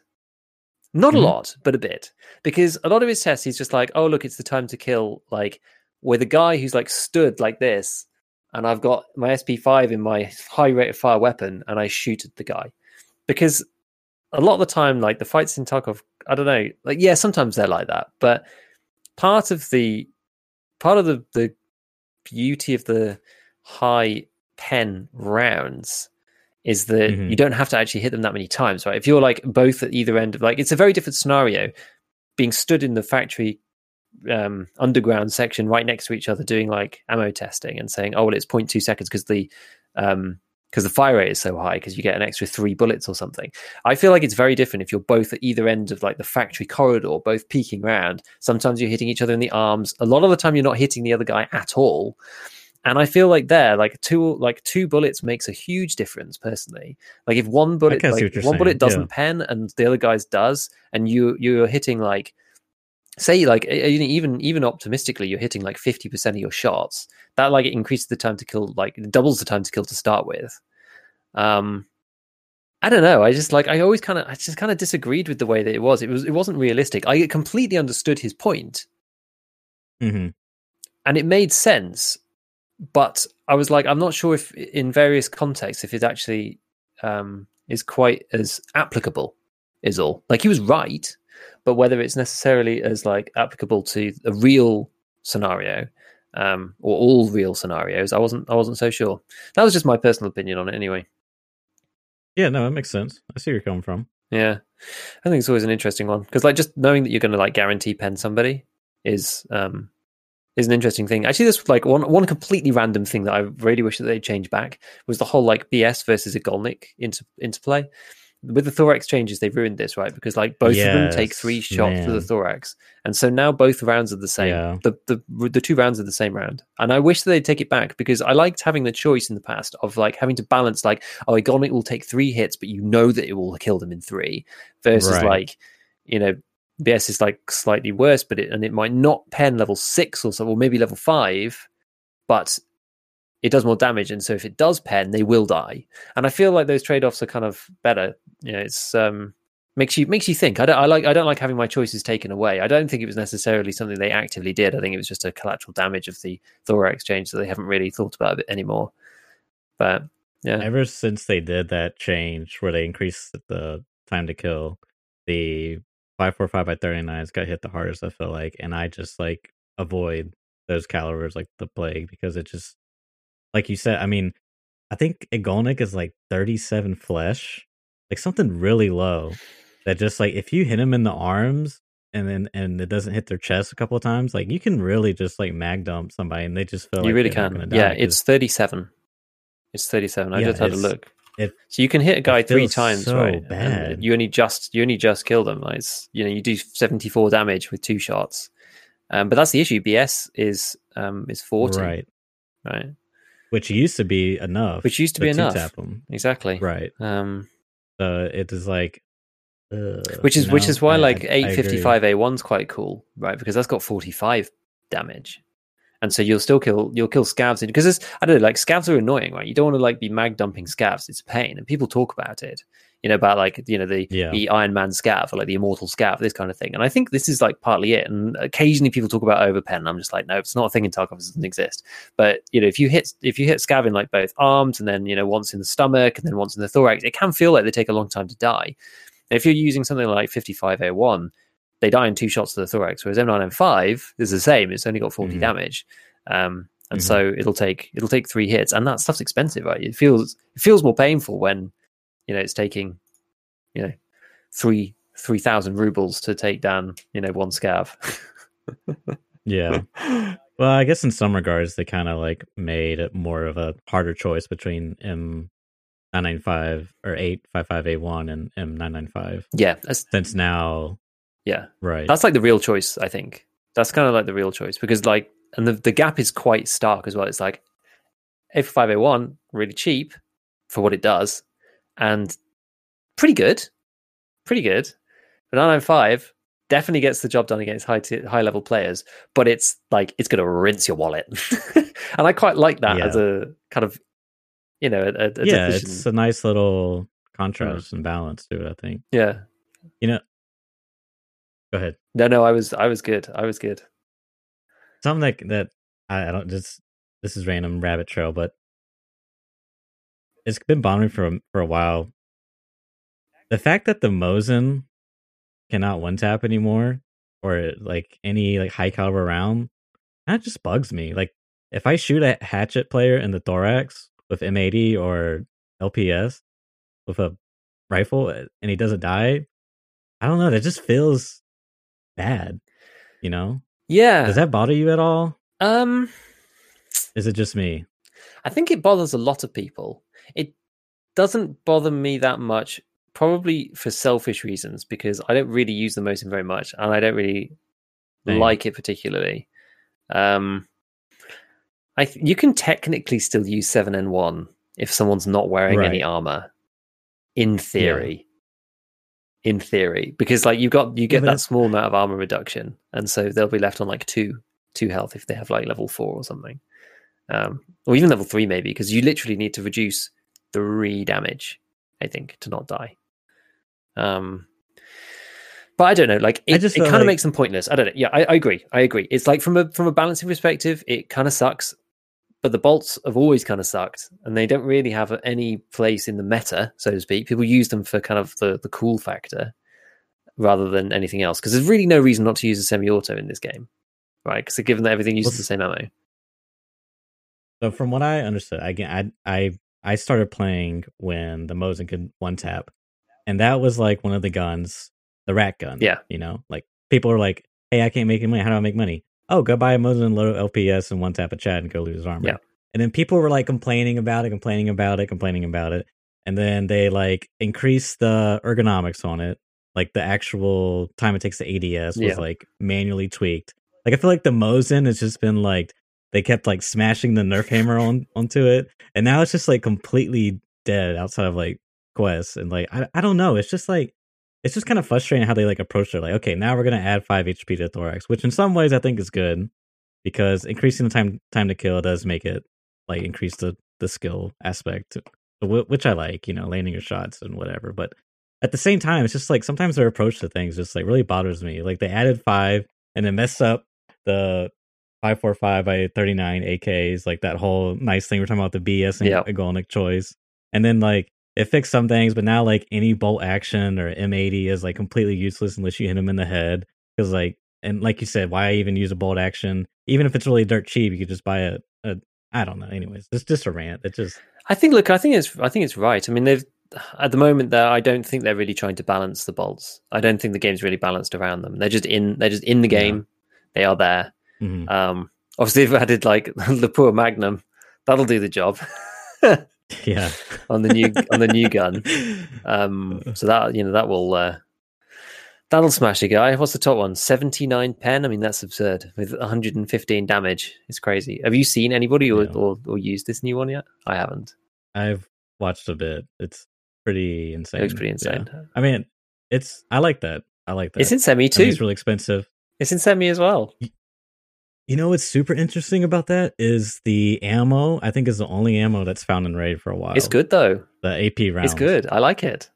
Not Mhm. a lot, but a bit, because a lot of his tests, he's just like, "Oh, look, it's the time to kill." Like with a guy who's like stood like this, and I've got my SP5 in my high rate of fire weapon, and I shoot at the guy, because a lot of the time, like the fights in Tarkov, I don't know, like yeah, sometimes they're like that, but part of the part of the the beauty of the high pen rounds is that Mhm. you don't have to actually hit them that many times, right? If you're like both at either end of like it's a very different scenario being stood in the factory um underground section right next to each other doing like ammo testing and saying oh well it's 0.2 seconds because the um because the fire rate is so high because you get an extra three bullets or something. I feel like it's very different if you're both at either end of like the factory corridor both peeking around. Sometimes you're hitting each other in the arms. A lot of the time you're not hitting the other guy at all. And i feel like there like two like two bullets makes a huge difference personally. Like if one bullet like one bullet doesn't yeah. pen and the other guy's does and you you're hitting like say like even even optimistically you're hitting like 50% of your shots. That like increases the time to kill like doubles the time to kill to start with. Um i don't know. I just like i always kind of i just kind of disagreed with the way that it was. It was it wasn't realistic. I completely understood his point. Hmm and it made sense but i was like i'm not sure if in various contexts if it actually um is quite as applicable is all. Like he was right but whether it's necessarily as like applicable to a real scenario um or all real scenarios i wasn't i wasn't so sure. That was just my personal opinion on it anyway. Yeah, no, that makes sense. I see where you're coming from. yeah. I think it's always an interesting one because like just knowing that you're going to like guarantee pen somebody is um is an interesting thing. Actually this like one one completely random thing that i really wish that they change back was the whole like bs versus igolnik into interplay with the thorax changes they ruined this right? Because like both of them take three shots to the thorax. And so now both rounds are the same. Yeah. the, the the two rounds are the same round. And i wish that they'd take it back because i liked having the choice in the past of like having to balance like oh igolnik will take three hits but you know that it will kill them in three versus Right. like you know bs is like slightly worse but it and it might not pen level six or so or maybe level five but it does more damage and so if it does pen they will die. And i feel like those trade-offs are kind of better. You know it's um makes you makes you think. I don't i like i don't like having my choices taken away. I don't think it was necessarily something they actively did. I think it was just a collateral damage of the thorax change so they haven't really thought about it anymore. But yeah. Ever since they did that change where they increased the time to kill, the 545 by 39s got hit the hardest, I feel like. And I just like avoid those calibers like the plague because it just, like you said, I mean, I think Igolnik is like 37 flesh, like something really low that just like if you hit him in the arms and then and it doesn't hit their chest a couple of times, like you can really just like mag dump somebody and they just feel you like really can. yeah it's 37 it's 37 i Yeah, just had a look. it- so you can hit a guy three times so right and you only just you only just kill them like you know you do 74 damage with two shots. Um, but that's the issue. Bs is um is 40 right. right which used to be enough. which used to be enough Tap them. exactly Right. um So it is like, which is which is why I- like I- I agree. 855a1's quite cool right because that's got 45 damage and so you'll still kill you'll kill scavs because it's i don't know like scavs are annoying right you don't want to like be mag dumping scavs it's a pain and people talk about it you know about like you know the Yeah. the iron man scav or like the immortal scav this kind of thing and i think this is like partly it and occasionally people talk about overpen and i'm just like no it's not a thing in tarkov it doesn't exist but you know if you hit if you hit scav in like both arms and then you know once in the stomach and then once in the thorax it can feel like they take a long time to die if you're using something like 55A1, they die in two shots to the thorax, whereas M995 is the same. It's only got 40 Mhm. damage. Um, and Mhm. so it'll take it'll take three hits, and that stuff's expensive, right? It feels it feels more painful when you know it's taking you know three three thousand rubles to take down you know one scav. Yeah. Well, I guess in some regards they kind of like made it more of a harder choice between M995 or 855A1 and M995. yeah, that's, Since now, yeah, right? that's like the real choice. I think that's kind of like the real choice because like and the, the gap is quite stark as well. It's like A4501, really cheap for what it does, and pretty good, pretty good. But 995 definitely gets the job done against high t- high level players, but it's like it's going to rinse your wallet, and I quite like that Yeah. as a kind of you know a, a yeah, division. it's a nice little contrast and balance to it. I think. yeah. You know, go ahead. No, no, I was I was good. I was good. Something that that I, I don't just this is random rabbit trail, but it's been bothering me for a- for a while. The fact that the Mosin cannot one tap anymore, or like any like high caliber round, that just bugs me. Like if I shoot a hatchet player in the thorax with M80 or LPS with a rifle uh, and he doesn't die, I don't know. That just feels bad. You know? Yeah. Does that bother you at all? um Is it just me? I think it bothers a lot of people. It doesn't bother me that much, probably for selfish reasons, because I don't really use the Mosin very much, and I don't really like it particularly. Um, I th- you can technically still use seven N one if someone's not wearing any armor, in theory. In theory, because like you've got you get that small amount of armor reduction, and so they'll be left on like two two health if they have like level four or something. Um, or even level three maybe, because you literally need to reduce three damage, I think, to not die. Um, but I don't know. Like it, just it kind of like- makes them pointless. I don't know. Yeah, I, I agree. I agree. It's like from a from a balancing perspective, it kind of sucks. But the bolts have always kind of sucked, and they don't really have any place in the meta, so to speak. People use them for kind of the the cool factor rather than anything else, because there's really no reason not to use a semi-auto in this game, right? Because given that everything uses Well, the same ammo. So from what I understood, again, I I I started playing when the Mosin could one tap, and that was like one of the guns, the rat gun. Yeah. you know, like people are like, "Hey, I can't make any money. How do I make money?" Oh, go buy a Mosin, load LPS, and one tap a Chad and go lose armor. Yeah. And then people were like complaining about it, complaining about it, complaining about it, and then they like increased the ergonomics on it, like the actual time it takes to ADS was Yeah. like manually tweaked. Like I feel like the Mosin has just been like they kept like smashing the nerf hammer on onto it and now it's just like completely dead outside of like quests and like i, I don't know it's just like it's just kind of frustrating how they like approach it like okay now we're gonna add 5 hp to thorax which in some ways i think is good because increasing the time time to kill does make it like increase the the skill aspect uh, which i like you know landing your shots and whatever but at the same time it's just like sometimes their approach to things just like really bothers me like they added five and then messed up the 545 by 39 AKs, like that whole nice thing we're talking about the BS and Yeah. Igolnik choice. And then like it fixed some things, but now like any bolt action or M80 is like completely useless unless you hit him in the head. Because like and like you said, why even use a bolt action? Even if it's really dirt cheap, you could just buy a, a I don't know. Anyways, it's just a rant. It just I think. Look, I think it's. I think it's right. I mean, they've at the moment there. I don't think they're really trying to balance the bolts. I don't think the game's really balanced around them. They're just in. They're just in the Yeah. game. They are there. Mhm. Um, obviously, they've added like the Lapua Magnum. That'll do the job yeah. on the new on the new gun. Um, so that you know that will uh, that'll smash a guy. What's the top one? Seventy nine pen. I mean, that's absurd with one hundred and fifteen damage. It's crazy. Have you seen anybody or, Yeah. or or used this new one yet? I haven't. I've watched a bit. It's pretty insane. It looks pretty Yeah. insane. I mean, it's I like that. I like that. It's in semi I too. mean, it's really expensive. It's in semi as well. You know what's super interesting about that is the ammo. I think is the only ammo that's found in raid for a while. It's good though. The AP rounds. It's good. I like it.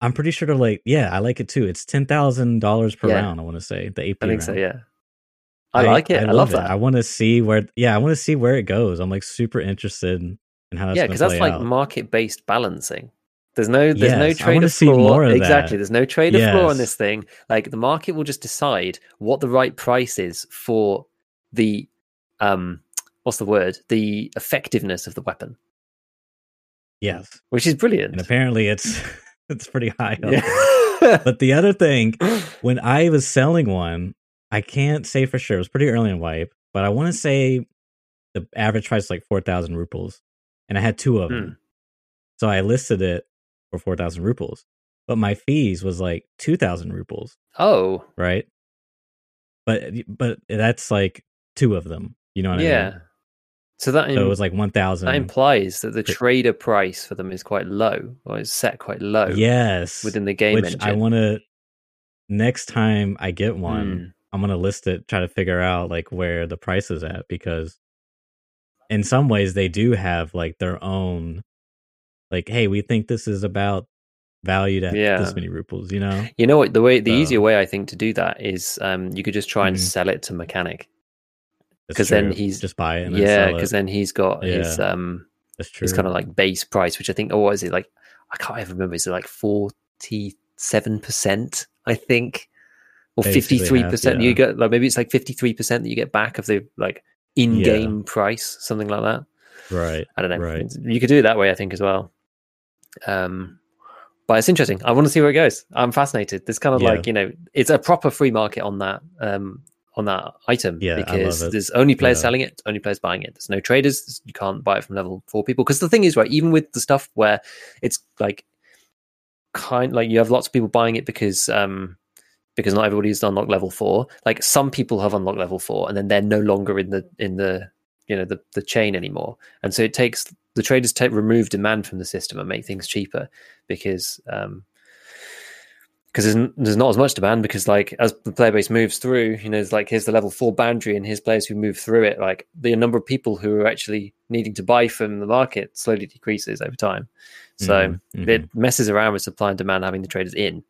I'm pretty sure they're like, yeah, I like it too. It's ten thousand dollars per Yeah. round. I want to say the AP. I think so. round. Yeah. I, like it. I, love, that. I want to see where. Yeah, I want to see where it goes. I'm like super interested in how that's yeah, because that's play like market based balancing. There's no there's no Yes, I trade of floor. of exactly. that. There's no trade of floor on this thing. Like the market will just decide what the right price is for the um what's the word? The effectiveness of the weapon. yes, Which is brilliant. and apparently it's it's pretty high. yeah. But the other thing, when I was selling one, I can't say for sure. It was pretty early in wipe, but I want to say the average price is like four thousand rubles, and I had two of them, Hmm. so I listed it for four thousand rubles. But my fees was like two thousand rubles, oh. right? But but that's like two of them. You know what I mean? yeah. So that So it was like one thousand. that implies that the trader price for them is quite low, or it's set quite low Yes, within the game which engine. I want to. Next time I get one, Mm. I'm gonna list it, try to figure out like where the price is at because in some ways they do have like their own like, hey, we think this is about valued at Yeah. this many rubles, you know? You know what? The way the easier way I think to do that is um, you could just try and Mhm. sell it to mechanic. Because then he's- just buy it Yeah, because then he's got his um That's true. his kind of like base price, which I think oh what is it like I can't even remember, is it like forty seven percent, I think? Or fifty three percent you get like maybe it's like fifty three percent that you get back of the like in game price, something like that. right. I don't know. Right. You could do it that way, I think, as well. Um, but it's interesting. I want to see where it goes. I'm fascinated. There's kind of Yeah. like you know, it's a proper free market on that um, on that item Yeah, because there's only players Yeah. selling it, only players buying it. There's no traders. You can't buy it from level four people. Because the thing is, right, even with the stuff where it's like kind like you have lots of people buying it because um because not everybody's unlocked level four. Like some people have unlocked level four, and then they're no longer in the in the you know the the chain anymore. And so it takes the traders take remove demand from the system and make things cheaper because um because there's, there's not as much demand because like as the player base moves through you know there's like here's the level four boundary and here's players who move through it. Like the number of people who are actually needing to buy from the market slowly decreases over time. So Mhm, mhm. it messes around with supply and demand having the traders in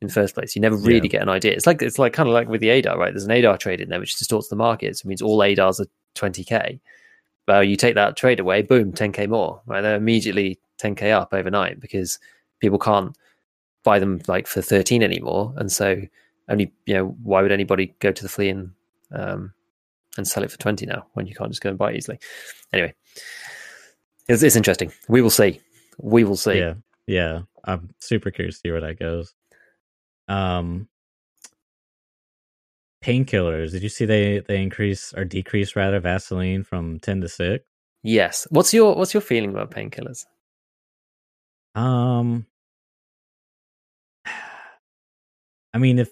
in the first place. You never really Yeah. get an idea. It's like it's like kind of like with the adar right? There's an adar trade in there which distorts the markets. It means all adars are 20k well you take that trade away boom 10k more right? They're immediately 10k up overnight because people can't buy them like for 13 anymore. And so only you know why would anybody go to the flea and um and sell it for 20 now when you can't just go and buy it easily? Anyway it's, it's interesting. We will see. We will see. Yeah, yeah. I'm super curious to see where that goes. Um, painkillers. Did you see they they increase or decrease rather Vaseline from ten to six? yes what's your what's your feeling about painkillers Um, I mean, if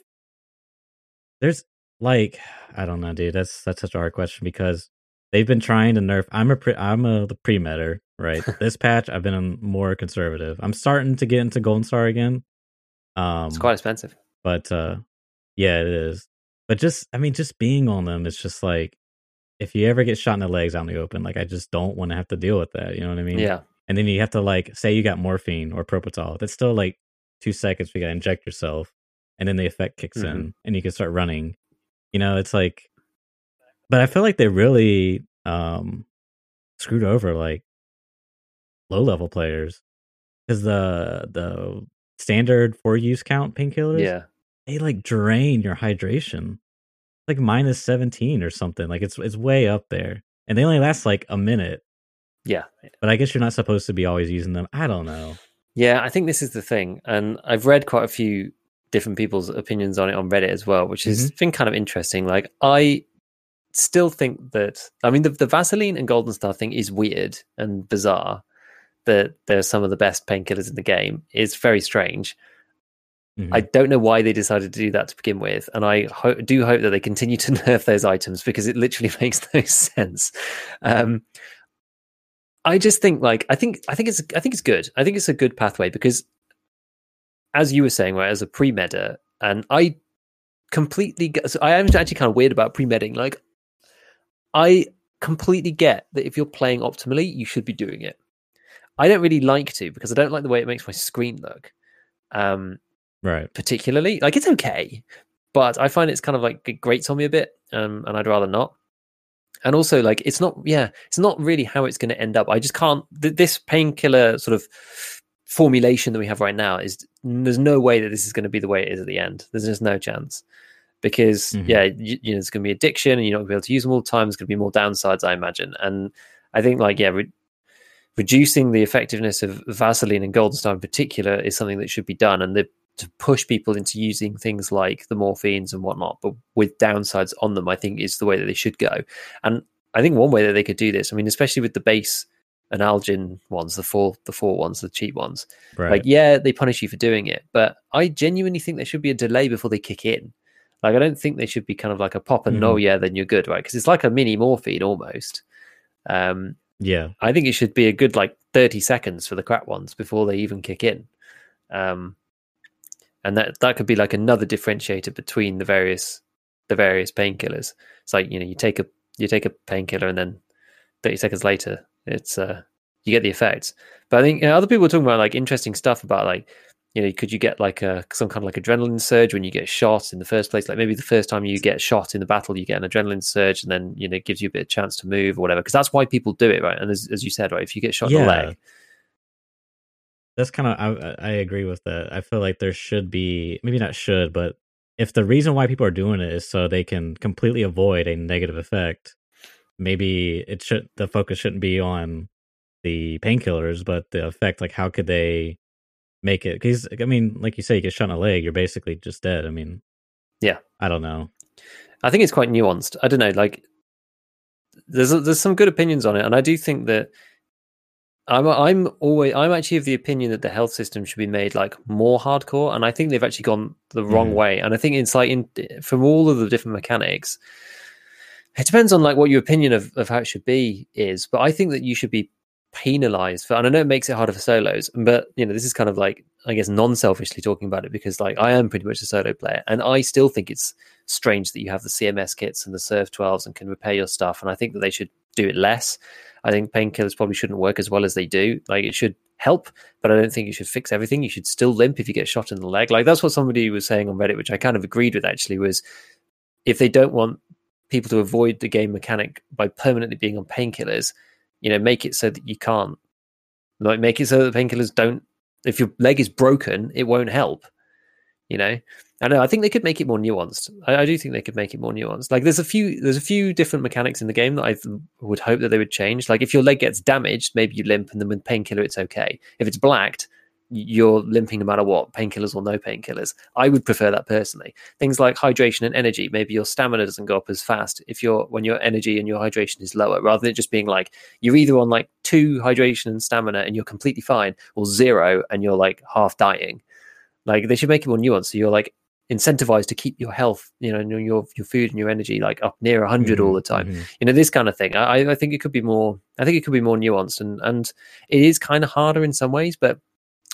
there's like, I don't know, dude. That's that's such a hard question because they've been trying to nerf. I'm a pre, I'm a the pre meter, right? this patch, I've been more conservative. I'm starting to get into Golden Star again. Um, it's quite expensive but uh, yeah, it is. But just, I mean, just being on them, it's just like if you ever get shot in the legs out in the open, like I just don't want to have to deal with that. You know what I mean? yeah and then you have to like say you got morphine or Propital that's still like two seconds you gotta inject yourself and then the effect kicks Mhm. in and you can start running you know it's like but i feel like they really um screwed over like low level players because the the standard for use count painkillers yeah they like drain your hydration like minus 17 or something like it's it's way up there and they only last like a minute yeah eh but I guess you're not supposed to be always using them. I don't know. Yeah, I think this is the thing, and I've read quite a few different people's opinions on it on Reddit as well, which has mm-hmm. been kind of interesting. Like, I still think that I mean the, the Vaseline and Golden Star thing is weird and bizarre. That they're some of the best painkillers in the game. is very strange. Mhm. I don't know why they decided to do that to begin with, and I ho- do hope that they continue to nerf those items because it literally makes no sense. Um, I just think, like, I think, I think it's, I think it's good. I think it's a good pathway because, as you were saying, right, as a pre meta, and I completely, get, so I am actually kind of weird about pre medding. Like, I completely get that if you're playing optimally, you should be doing it. I don't really like to because I don't like the way it makes my screen look. Um, right. particularly. Like it's okay, but I find it's kind of like it grates on me a bit, um, and I'd rather not. And also, like it's not, yeah, it's not really how it's going to end up. I just can't. Th- this painkiller sort of formulation that we have right now is there's no way that this is going to be the way it is at the end. There's just no chance because Mhm. yeah, you, you know, it's going to be addiction, and you're not going to be able to use them all the time. There's going to be more downsides, I imagine. And I think like yeah. Re- reducing the effectiveness of Vaseline and Golden Star in particular is something that should be done, and the, to push people into using things like the morphines and whatnot, but with downsides on them, I think is the way that they should go. And I think one way that they could do this, I mean, especially with the base and Algin ones, the four, the four ones, the cheap ones, Right. like yeah, they punish you for doing it, but I genuinely think there should be a delay before they kick in. Like I don't think they should be kind of like a pop and mm-hmm. no, yeah, then you're good, right? Because it's like a mini morphine almost. Um, yeah, I think it should be a good like 30 seconds for the crap ones before they even kick in. Um, and that that could be like another differentiator between the various the various painkillers. It's like you know you take a you take a painkiller and then 30 seconds later it's uh you get the effects. But I think you know, other people are talking about like interesting stuff about like you know, could you get like a some kind of like adrenaline surge when you get shot in the first place? Like maybe the first time you get shot in the battle, you get an adrenaline surge, and then you know it gives you a bit of chance to move or whatever. Because that's why people do it, right? And as, as you said, right, if you get shot yeah. in the leg, that's kind of I, I agree with that. I feel like there should be maybe not should, but if the reason why people are doing it is so they can completely avoid a negative effect, maybe it should the focus shouldn't be on the painkillers, but the effect. Like, how could they make it because I mean, like you say, you get shot in the leg, you're basically just dead. I mean, yeah, I don't know. I think it's quite nuanced. I don't know, like there's there's some good opinions on it, and I do think that I'm I'm always I'm actually of the opinion that the health system should be made like more hardcore, and I think they've actually gone the wrong mm. way. And I think it's like in from all of the different mechanics, it depends on like what your opinion of, of how it should be is. But I think that you should be penalized for and i know it makes it harder for solos but you know this is kind of like i guess non-selfishly talking about it because like i am pretty much a solo player and i still think it's strange that you have the cms kits and the Surv12s and can repair your stuff and i think that they should do it less i think painkillers probably shouldn't work as well as they do like it should help but i don't think you should fix everything you should still limp if you get shot in the leg like that's what somebody was saying on reddit which i kind of agreed with actually was if they don't want people to avoid the game mechanic by permanently being on painkillers you know, make it so that you can't like make it so that painkillers don't. If your leg is broken, it won't help. You know, I know. I think they could make it more nuanced. I, I, do think they could make it more nuanced. Like there's a few there's a few different mechanics in the game that I would hope that they would change. Like if your leg gets damaged, maybe you limp, and then with painkiller it's okay. If it's blacked, you're limping no matter what, painkillers or no painkillers. I would prefer that personally. Things like hydration and energy, maybe your stamina doesn't go up as fast if you're when your energy and your hydration is lower, rather than just being like you're either on like two hydration and stamina and you're completely fine, or zero and you're like half dying. Like they should make it more nuanced. So you're like incentivized to keep your health, you know, your your food and your energy like up near 100 mm-hmm. all the time. Mm-hmm. You know, this kind of thing. I, I think it could be more. I think it could be more nuanced, and and it is kind of harder in some ways, but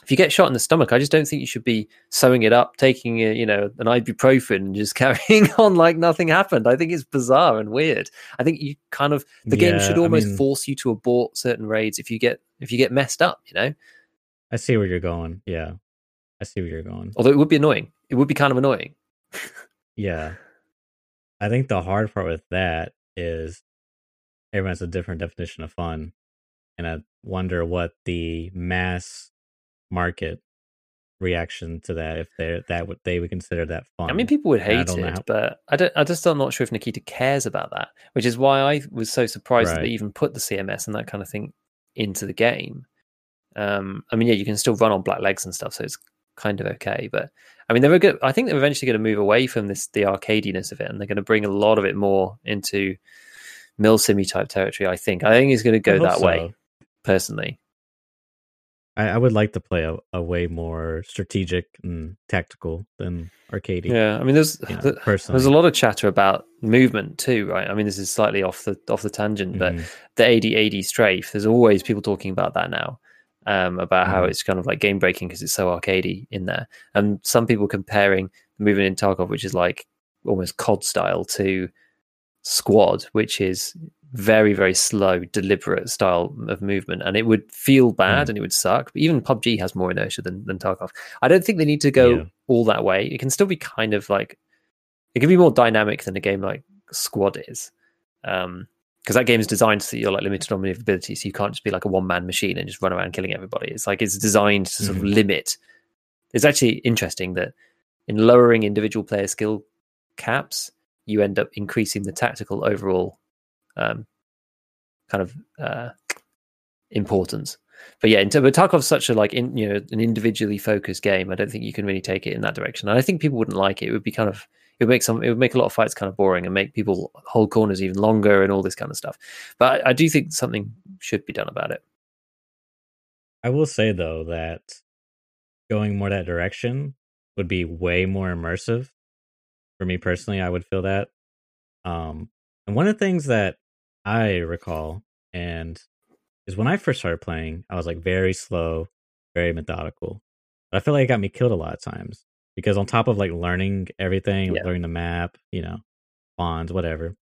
if you get shot in the stomach, I just don't think you should be sewing it up, taking a, you know an ibuprofen, and just carrying on like nothing happened. I think it's bizarre and weird. I think you kind of the yeah, game should almost I mean, force you to abort certain raids if you get if you get messed up. You know. I see where you're going. Yeah, I see where you're going. Although it would be annoying. It would be kind of annoying. yeah, I think the hard part with that is everyone has a different definition of fun, and I wonder what the mass market reaction to that if they that would they would consider that fun. I mean, people would hate it, how... but I don't. I just I'm not sure if Nikita cares about that, which is why I was so surprised right. that they even put the CMS and that kind of thing into the game. Um, I mean, yeah, you can still run on black legs and stuff, so it's kind of okay. But I mean, they're good. I think they're eventually going to move away from this the arcadiness of it, and they're going to bring a lot of it more into milsim type territory. I think. I think it's going to go that so. way, personally. I, I would like to play a, a, way more strategic and tactical than arcade. Yeah, I mean, there's you know, there's a lot of chatter about movement too, right? I mean, this is slightly off the off the tangent, but mm. the AD-AD strafe. There's always people talking about that now, um, about how it's kind of like game breaking because it's so arcadey in there, and some people comparing movement in Tarkov, which is like almost COD style, to Squad, which is very very slow deliberate style of movement. And it would feel bad mm. and it would suck but even pubg has more inertia than, than tarkov. I don't think they need to go yeah. all that way. It can still be kind of like it can be more dynamic than a game like squad is. Um because that game is designed so that you're like limited on maneuverability so you can't just be like a one-man machine and just run around killing everybody it's like it's designed to sort mm. of limit it's actually interesting that in lowering individual player skill caps you end up increasing the tactical overall um, kind of uh, importance. But yeah, but Tarkov's such a like in, you know an individually focused game. I don't think you can really take it in that direction. And I think people wouldn't like it. It would be kind of would make some it would make a lot of fights kind of boring and make people hold corners even longer and all this kind of stuff. But I, I do think something should be done about it. I will say though that going more that direction would be way more immersive for me personally, I would feel that. Um, and one of the things that I recall and is when I first started playing, I was like very slow, very methodical. But I feel like it got me killed a lot of times because on top of like learning everything, Yeah. learning the map, you know, bonds, whatever.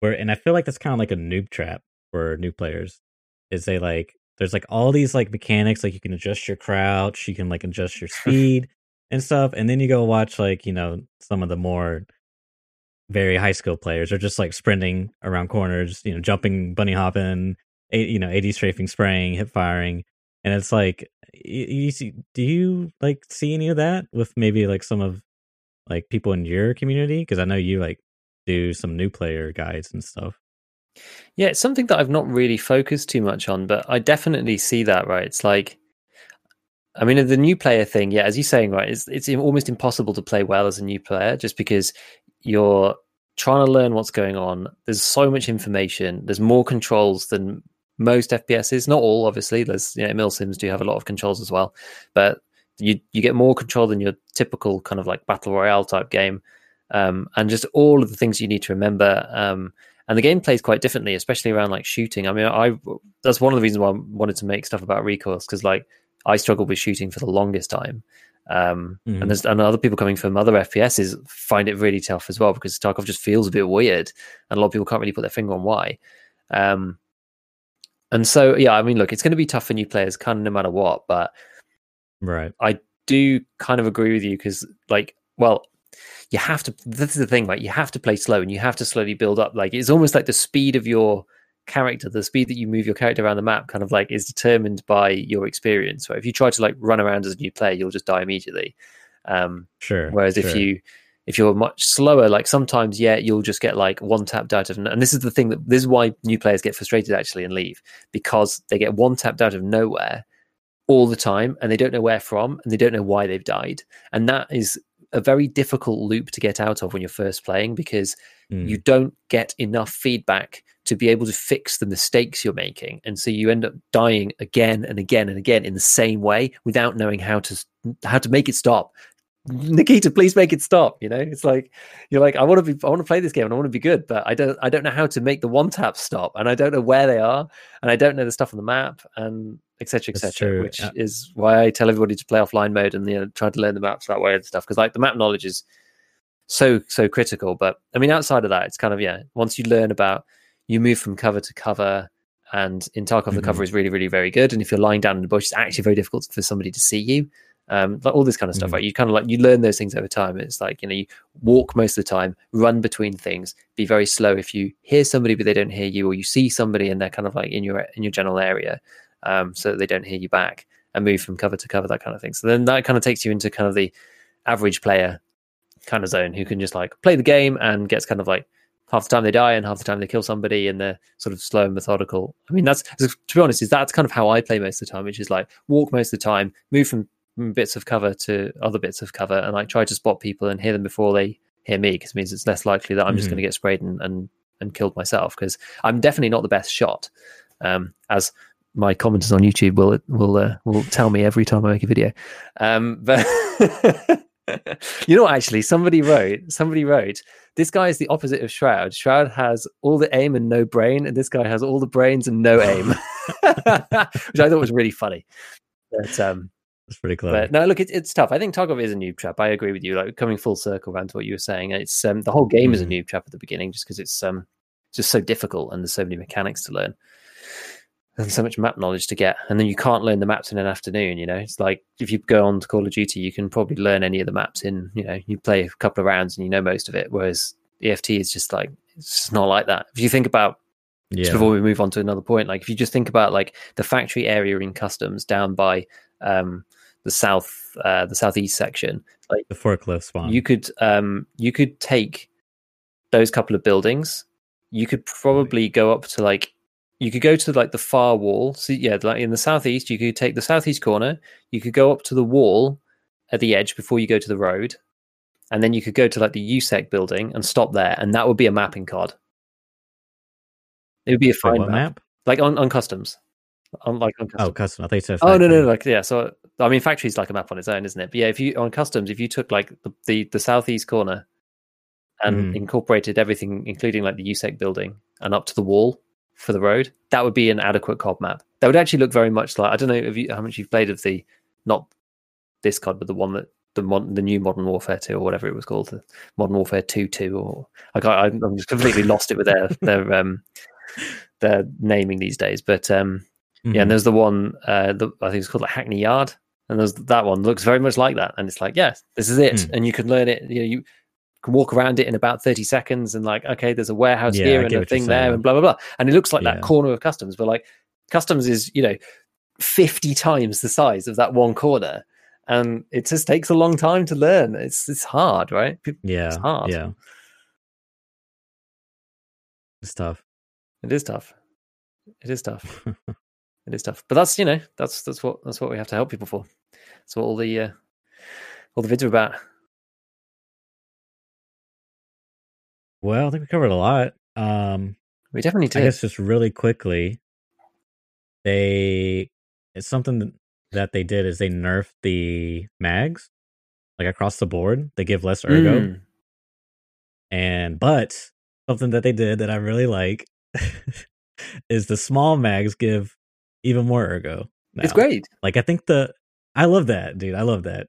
Where and I feel like that's kind of like a noob trap for new players. Is they like there's like all these like mechanics like you can adjust your crouch, you can like adjust your speed and stuff, and then you go watch like you know some of the more very high skill players are just like sprinting around corners, you know, jumping, bunny hopping, you know, AD strafing, spraying, hip firing, and it's like you, you see. Do you like see any of that with maybe like some of like people in your community? Because I know you like do some new player guides and stuff. Yeah, it's something that I've not really focused too much on, but I definitely see that, right? It's like, I mean, the new player thing, yeah, as you're saying, right, it's, it's almost impossible to play well as a new player just because you're trying to learn what's going on. There's so much information, there's more controls than most FPSs, not all, obviously. There's, you know, Milsims do have a lot of controls as well, but you, you get more control than your typical kind of like battle royale type game. Um, and just all of the things you need to remember. Um, and the game plays quite differently, especially around like shooting. I mean, I that's one of the reasons why I wanted to make stuff about recoils because like I struggled with shooting for the longest time, um, Mhm. and there's and other people coming from other FPSs find it really tough as well because Tarkov just feels a bit weird, and a lot of people can't really put their finger on why. Um, and so yeah, I mean, look, it's going to be tough for new players, kind of no matter what, but Right. I do kind of agree with you because like well you have to this is the thing right you have to play slow and you have to slowly build up like it's almost like the speed of your character the speed that you move your character around the map kind of like is determined by your experience right if you try to like run around as a new player you'll just die immediately um Sure. whereas if you if you're much slower like sometimes yeah you'll just get like one tapped out of and this is the thing that this is why new players get frustrated actually and leave because they get one tapped out of nowhere all the time and they don't know where from and they don't know why they've died and that is a very difficult loop to get out of when you're first playing because Mm. you don't get enough feedback to be able to fix the mistakes you're making and so you end up dying again and again and again in the same way without knowing how to how to make it stop nikita please make it stop you know it's like you're like i want to be i want to play this game and i want to be good but i don't i don't know how to make the one tap stop and i don't know where they are and i don't know the stuff on the map and etc etc which yeah. is why i tell everybody to play offline mode and you know try to learn the maps that way and stuff because like the map knowledge is so so critical but i mean outside of that it's kind of yeah once you learn about you move from cover to cover and in tarkov the Mhm. cover is really really very good and if you're lying down in the bush it's actually very difficult for somebody to see you um like all this kind of stuff Mhm. right you kind of like you learn those things over time it's like you know you walk most of the time run between things be very slow if you hear somebody but they don't hear you or you see somebody and they're kind of like in your in your general area um so that they don't hear you back and move from cover to cover that kind of thing so then that kind of takes you into kind of the average player kind of zone who can just like play the game and gets kind of like half the time they die and half the time they kill somebody and they're sort of slow and methodical. I mean, that's to be honest, is that's kind of how I play most of the time, which is like walk most of the time, move from bits of cover to other bits of cover, and like try to spot people and hear them before they hear me, because it means it's less likely that I'm just Mhm. going to get sprayed and, and and killed myself. Because I'm definitely not the best shot, um, as my commenters on YouTube will will uh, will tell me every time I make a video. Um, but you know, what, actually, somebody wrote somebody wrote this guy is the opposite of Shroud. Shroud has all the aim and no brain, and this guy has all the brains and no aim, which I thought was really funny. But um, It's pretty clever. but no, look, it, it's tough. I think Tarkov is a noob trap. I agree with you. Like coming full circle around to what you were saying, it's um, the whole game is a Mhm. noob trap at the beginning, just because it's um, just so difficult and there's so many mechanics to learn and so much map knowledge to get. And then you can't learn the maps in an afternoon. You know, it's like if you go on to Call of Duty, you can probably learn any of the maps in. You know, you play a couple of rounds and you know most of it. Whereas EFT is just like it's just not like that. If you think about just before we move on to another point, like if you just think about like the factory area in customs down by um, the south, uh, the southeast section, like the forklift spawn. you could um, you could take those couple of buildings. You could probably go up to like you could go to like the far wall. So yeah, like in the southeast, you could take the southeast corner. You could go up to the wall at the edge before you go to the road, and then you could go to like the USEC building and stop there, and that would be a mapping card. It would be a fine map map? like on, on customs on like on customs. Oh, custom. I think so. oh no no like yeah so i mean factory's like a map on its own isn't it but yeah if you on customs if you took like the the, the southeast corner and Mhm. incorporated everything, including like the USEC building and up to the wall for the road, that would be an adequate COD map. That would actually look very much like I don't know if you, how much you've played of the not this COD, but the one that the the new Modern Warfare Two or whatever it was called, the Modern Warfare Two Two or I, I'm just completely lost it with their their um their naming these days. But um yeah, Mhm. and there's the one uh, the, I think it's called like Hackney Yard, and there's that one looks very much like that, and it's like, yes, this is it, Hmm. and you can learn it. You know, you can walk around it in about thirty seconds, and like, okay, there's a warehouse Yeah, I here and a thing there, and blah blah blah, and it looks like Yeah. that corner of customs, but like customs is you know fifty times the size of that one corner, and it just takes a long time to learn. It's it's hard, right? Yeah, hard. yeah. It's tough. It is tough. It is tough. it is tough. But that's you know that's that's what that's what we have to help people for. That's what all the uh, all the vids are about. well, I think we covered a lot. Um, We definitely did. I guess just really quickly, they it's something that they did is they nerfed the mags like across the board. They give less ergo, Mm. and but something that they did that I really like is the small mags give even more ergo. It's great. Like I think the I love that, dude. I love that.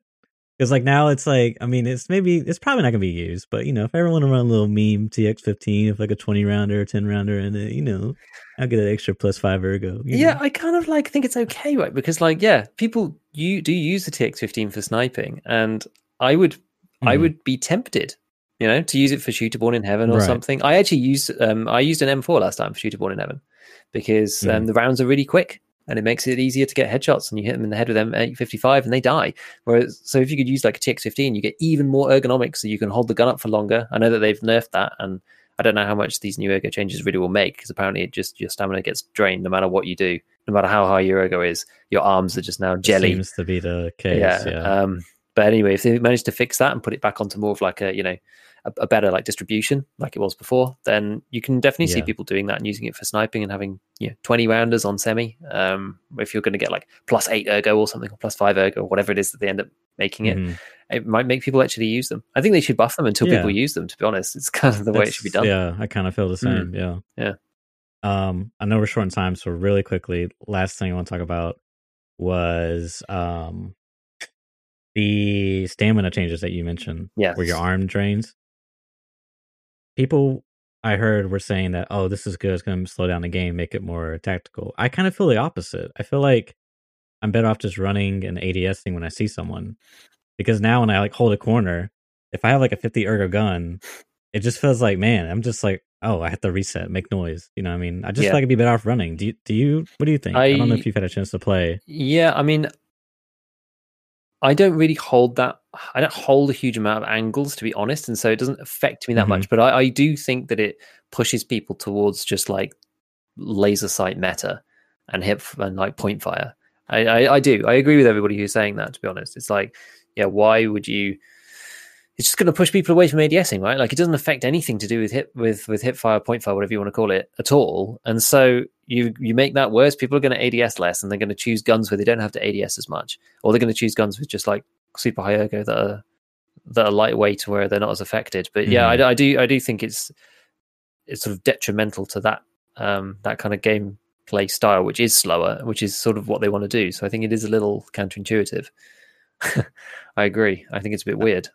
Because like now it's like I mean it's maybe it's probably not gonna be used, but you know if I ever want to run a little meme TX fifteen if like a twenty rounder or ten rounder and it, you know I'll get an extra plus five ergo. Yeah, know? I kind of like think it's okay, right? Because like, yeah, people you do use the TX15 for sniping, and I would I Mhm. would be tempted, you know, to use it for Shooter Born in Heaven or Right. something. I actually used um I used an M4 last time for Shooter Born in Heaven because um, Mhm. the rounds are really quick and it makes it easier to get headshots and you hit them in the head with M855 and they die. Whereas so if you could use like a TX15, you get even more ergonomics so you can hold the gun up for longer. I know that they've nerfed that and I don't know how much these new ergo changes really will make because apparently it just your stamina gets drained no matter what you do, no matter how high your ergo is. Your arms are just now It jelly. seems to be the case. yeah. Yeah, Um, but anyway, if they manage to fix that and put it back onto more of like a you know a, a better like distribution like it was before, then you can definitely see people doing that and using it for sniping and having you know twenty rounders on semi. Um, if you're going to get like plus eight ergo or something or plus five ergo, or whatever it is that they end up making it, Mhm. it might make people actually use them. I think they should buff them until Yeah. people use them. To be honest, it's kind of the way it should be done. Yeah, I kind of feel the same. Yeah, Yeah. Um, I know we're short on time, so really quickly, last thing I want to talk about was um the stamina changes that you mentioned. Yes. where your arm drains. People I heard were saying that, oh, this is good. It's going to slow down the game, make it more tactical. I kind of feel the opposite. I feel like I'm better off just running and ADSing when I see someone, because now when I like hold a corner, if I have like a 50 ergo gun, it just feels like, man, I'm just like, oh, I have to reset, make noise. You know, what I mean, I just Yeah. feel like I'd be better off running. Do you? Do you? What do you think? I, don't know if you've had a chance to play. Yeah, I mean, I don't really hold that. I don't hold a huge amount of angles, to be honest, and so it doesn't affect me that Mhm. much. But I, I do think that it pushes people towards just like laser sight meta and hip and like point fire. I, I, I do. I agree with everybody who's saying that. To be honest, it's like, yeah, why would you? It's just going to push people away from ADSing, right? Like it doesn't affect anything to do with hip with with hip fire, point fire, whatever you want to call it, at all. And so you you make that worse. People are going to ADS less, and they're going to choose guns where they don't have to ADS as much, or they're going to choose guns with just like super high ergo that are that are lightweight where they're not as affected. But yeah, I, I do I do think it's it's sort of detrimental to that um that kind of gameplay style, which is slower, which is sort of what they want to do. So I think it is a little counterintuitive. I agree. I think it's a bit weird.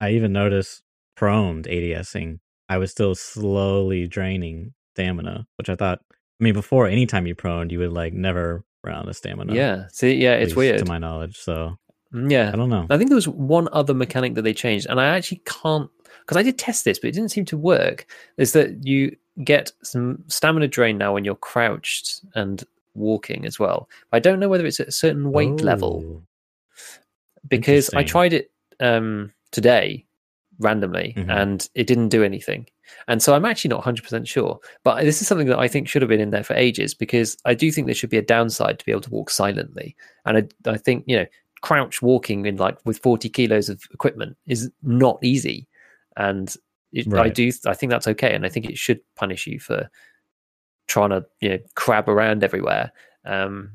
I even noticed proned ADSing. I was still slowly draining stamina, which I thought. I mean, before anytime you proned, you would like never run out of stamina. Yeah. See, yeah, it's weird. to my knowledge. So Mm, yeah. I don't know. I think there was one other mechanic that they changed, and I actually can't because I did test this, but it didn't seem to work. Is that you get some stamina drain now when you're crouched and walking as well? I don't know whether it's at a certain weight level Oh, because I tried it um, today randomly Mhm. and it didn't do anything. And so I'm actually not 100% sure. But this is something that I think should have been in there for ages because I do think there should be a downside to be able to walk silently. And I, I think, you know, crouch walking in like with 40 kilos of equipment is not easy. And it, I do, I think that's okay. And I think it should punish you for trying to, you know, crab around everywhere. Um,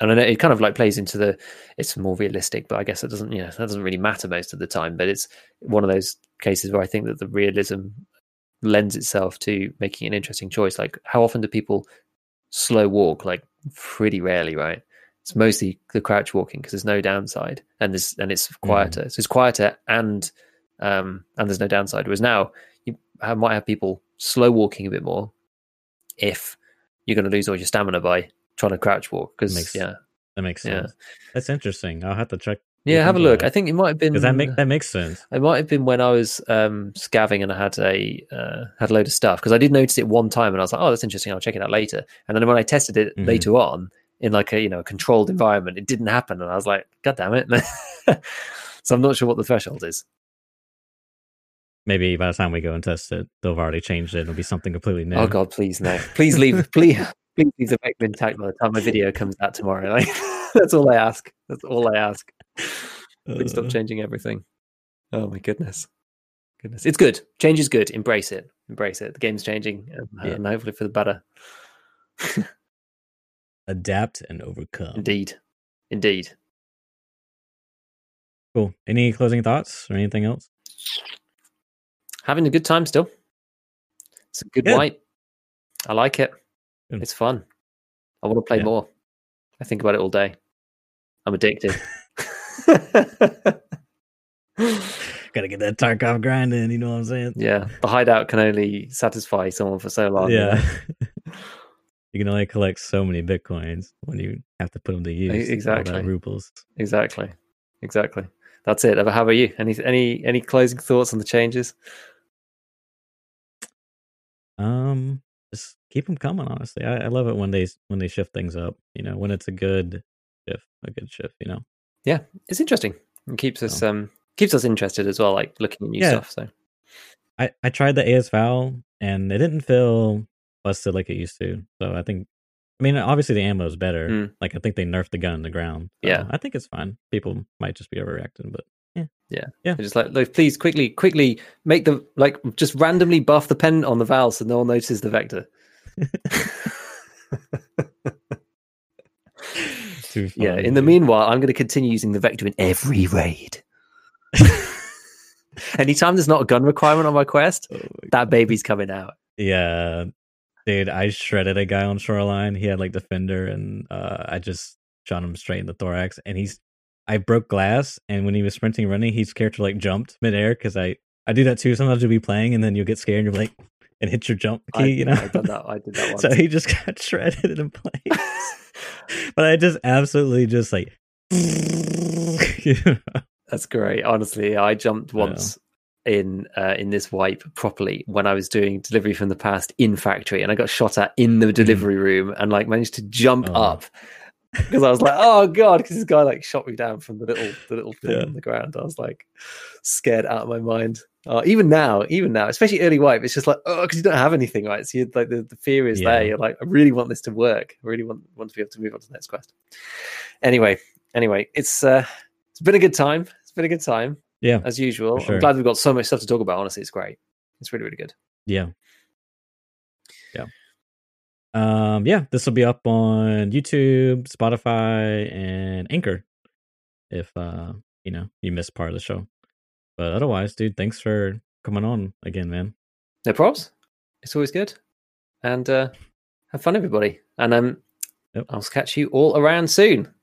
and I know it kind of like plays into the it's more realistic, but I guess it doesn't, you know, that doesn't really matter most of the time. But it's one of those cases where I think that the realism lends itself to making an interesting choice. Like, how often do people slow walk? Like, pretty rarely, right? It's mostly the crouch walking because there's no downside, and there's and it's quieter. Mm. So it's quieter, and um, and there's no downside. Whereas now you have, might have people slow walking a bit more if you're going to lose all your stamina by trying to crouch walk. Because yeah, that makes sense. Yeah. That's interesting. I'll have to check yeah, have a look. That. I think it might have been that make that makes sense. It might have been when I was um, scavving and I had a uh, had a load of stuff because I did notice it one time and I was like, oh, that's interesting. I'll check it out later. And then when I tested it mm-hmm. later on in like a you know a controlled environment, it didn't happen, and I was like, god damn it. so I'm not sure what the threshold is. Maybe by the time we go and test it, they'll have already changed it. It'll be something completely new. Oh god, please no! Please leave. please, please leave the vector intact by the time my video comes out tomorrow. Like, that's all I ask. That's all I ask. Please stop uh. changing everything. Oh my goodness. Goodness. It's good. Change is good. Embrace it. Embrace it. The game's changing and, yeah. and hopefully for the better. Adapt and overcome. Indeed. Indeed. Cool. Any closing thoughts or anything else? Having a good time still. It's a good, good. white. I like it. Good. It's fun. I want to play yeah. more. I think about it all day. I'm addicted. Gotta get that Tarkov grind in, you know what I'm saying? Yeah. The hideout can only satisfy someone for so long. Yeah. you can only collect so many bitcoins when you have to put them to use. Exactly. Rubles. Exactly. Exactly. That's it. How about you? Any any any closing thoughts on the changes? Um, just keep them coming. Honestly, I, I love it when they when they shift things up. You know, when it's a good shift, a good shift. You know. Yeah, it's interesting. It keeps us oh. um keeps us interested as well, like looking at new yeah. stuff. So I I tried the AS and it didn't feel busted like it used to. So I think I mean obviously the ammo is better. Mm. Like I think they nerfed the gun in the ground. So yeah, I think it's fine. People might just be overreacting, but yeah, yeah, yeah. just like, like, please quickly, quickly make the like just randomly buff the pen on the Val so no one notices the vector. Yeah. In the meanwhile, I'm going to continue using the vector in every raid. Anytime there's not a gun requirement on my quest, oh my that baby's coming out. Yeah, dude, I shredded a guy on shoreline. He had like defender, and uh, I just shot him straight in the thorax. And he's, I broke glass, and when he was sprinting, running, his character like jumped midair because I, I do that too. Sometimes you'll be playing, and then you'll get scared, and you're like, and hit your jump key. I, you know, I did that. I did that. Once. so he just got shredded in a place. but I just absolutely just like. That's great. Honestly, I jumped once. In uh, in this wipe properly when I was doing delivery from the past in factory, and I got shot at in the mm. delivery room, and like managed to jump oh. up because I was like, oh god, because this guy like shot me down from the little the little thing yeah. on the ground. I was like scared out of my mind. Uh, even now, even now, especially early wipe, it's just like oh, because you don't have anything, right? So you like the, the fear is yeah. there. You're like, I really want this to work. I really want want to be able to move on to the next quest. Anyway, anyway, it's uh, it's been a good time. It's been a good time. Yeah, as usual. Sure. I'm glad we've got so much stuff to talk about. Honestly, it's great. It's really really good. Yeah. Yeah. Um, yeah, this will be up on YouTube, Spotify, and Anchor. If uh, you know, you missed part of the show. But otherwise, dude, thanks for coming on again, man. No problems. It's always good. And uh have fun everybody. And um yep. I'll catch you all around soon.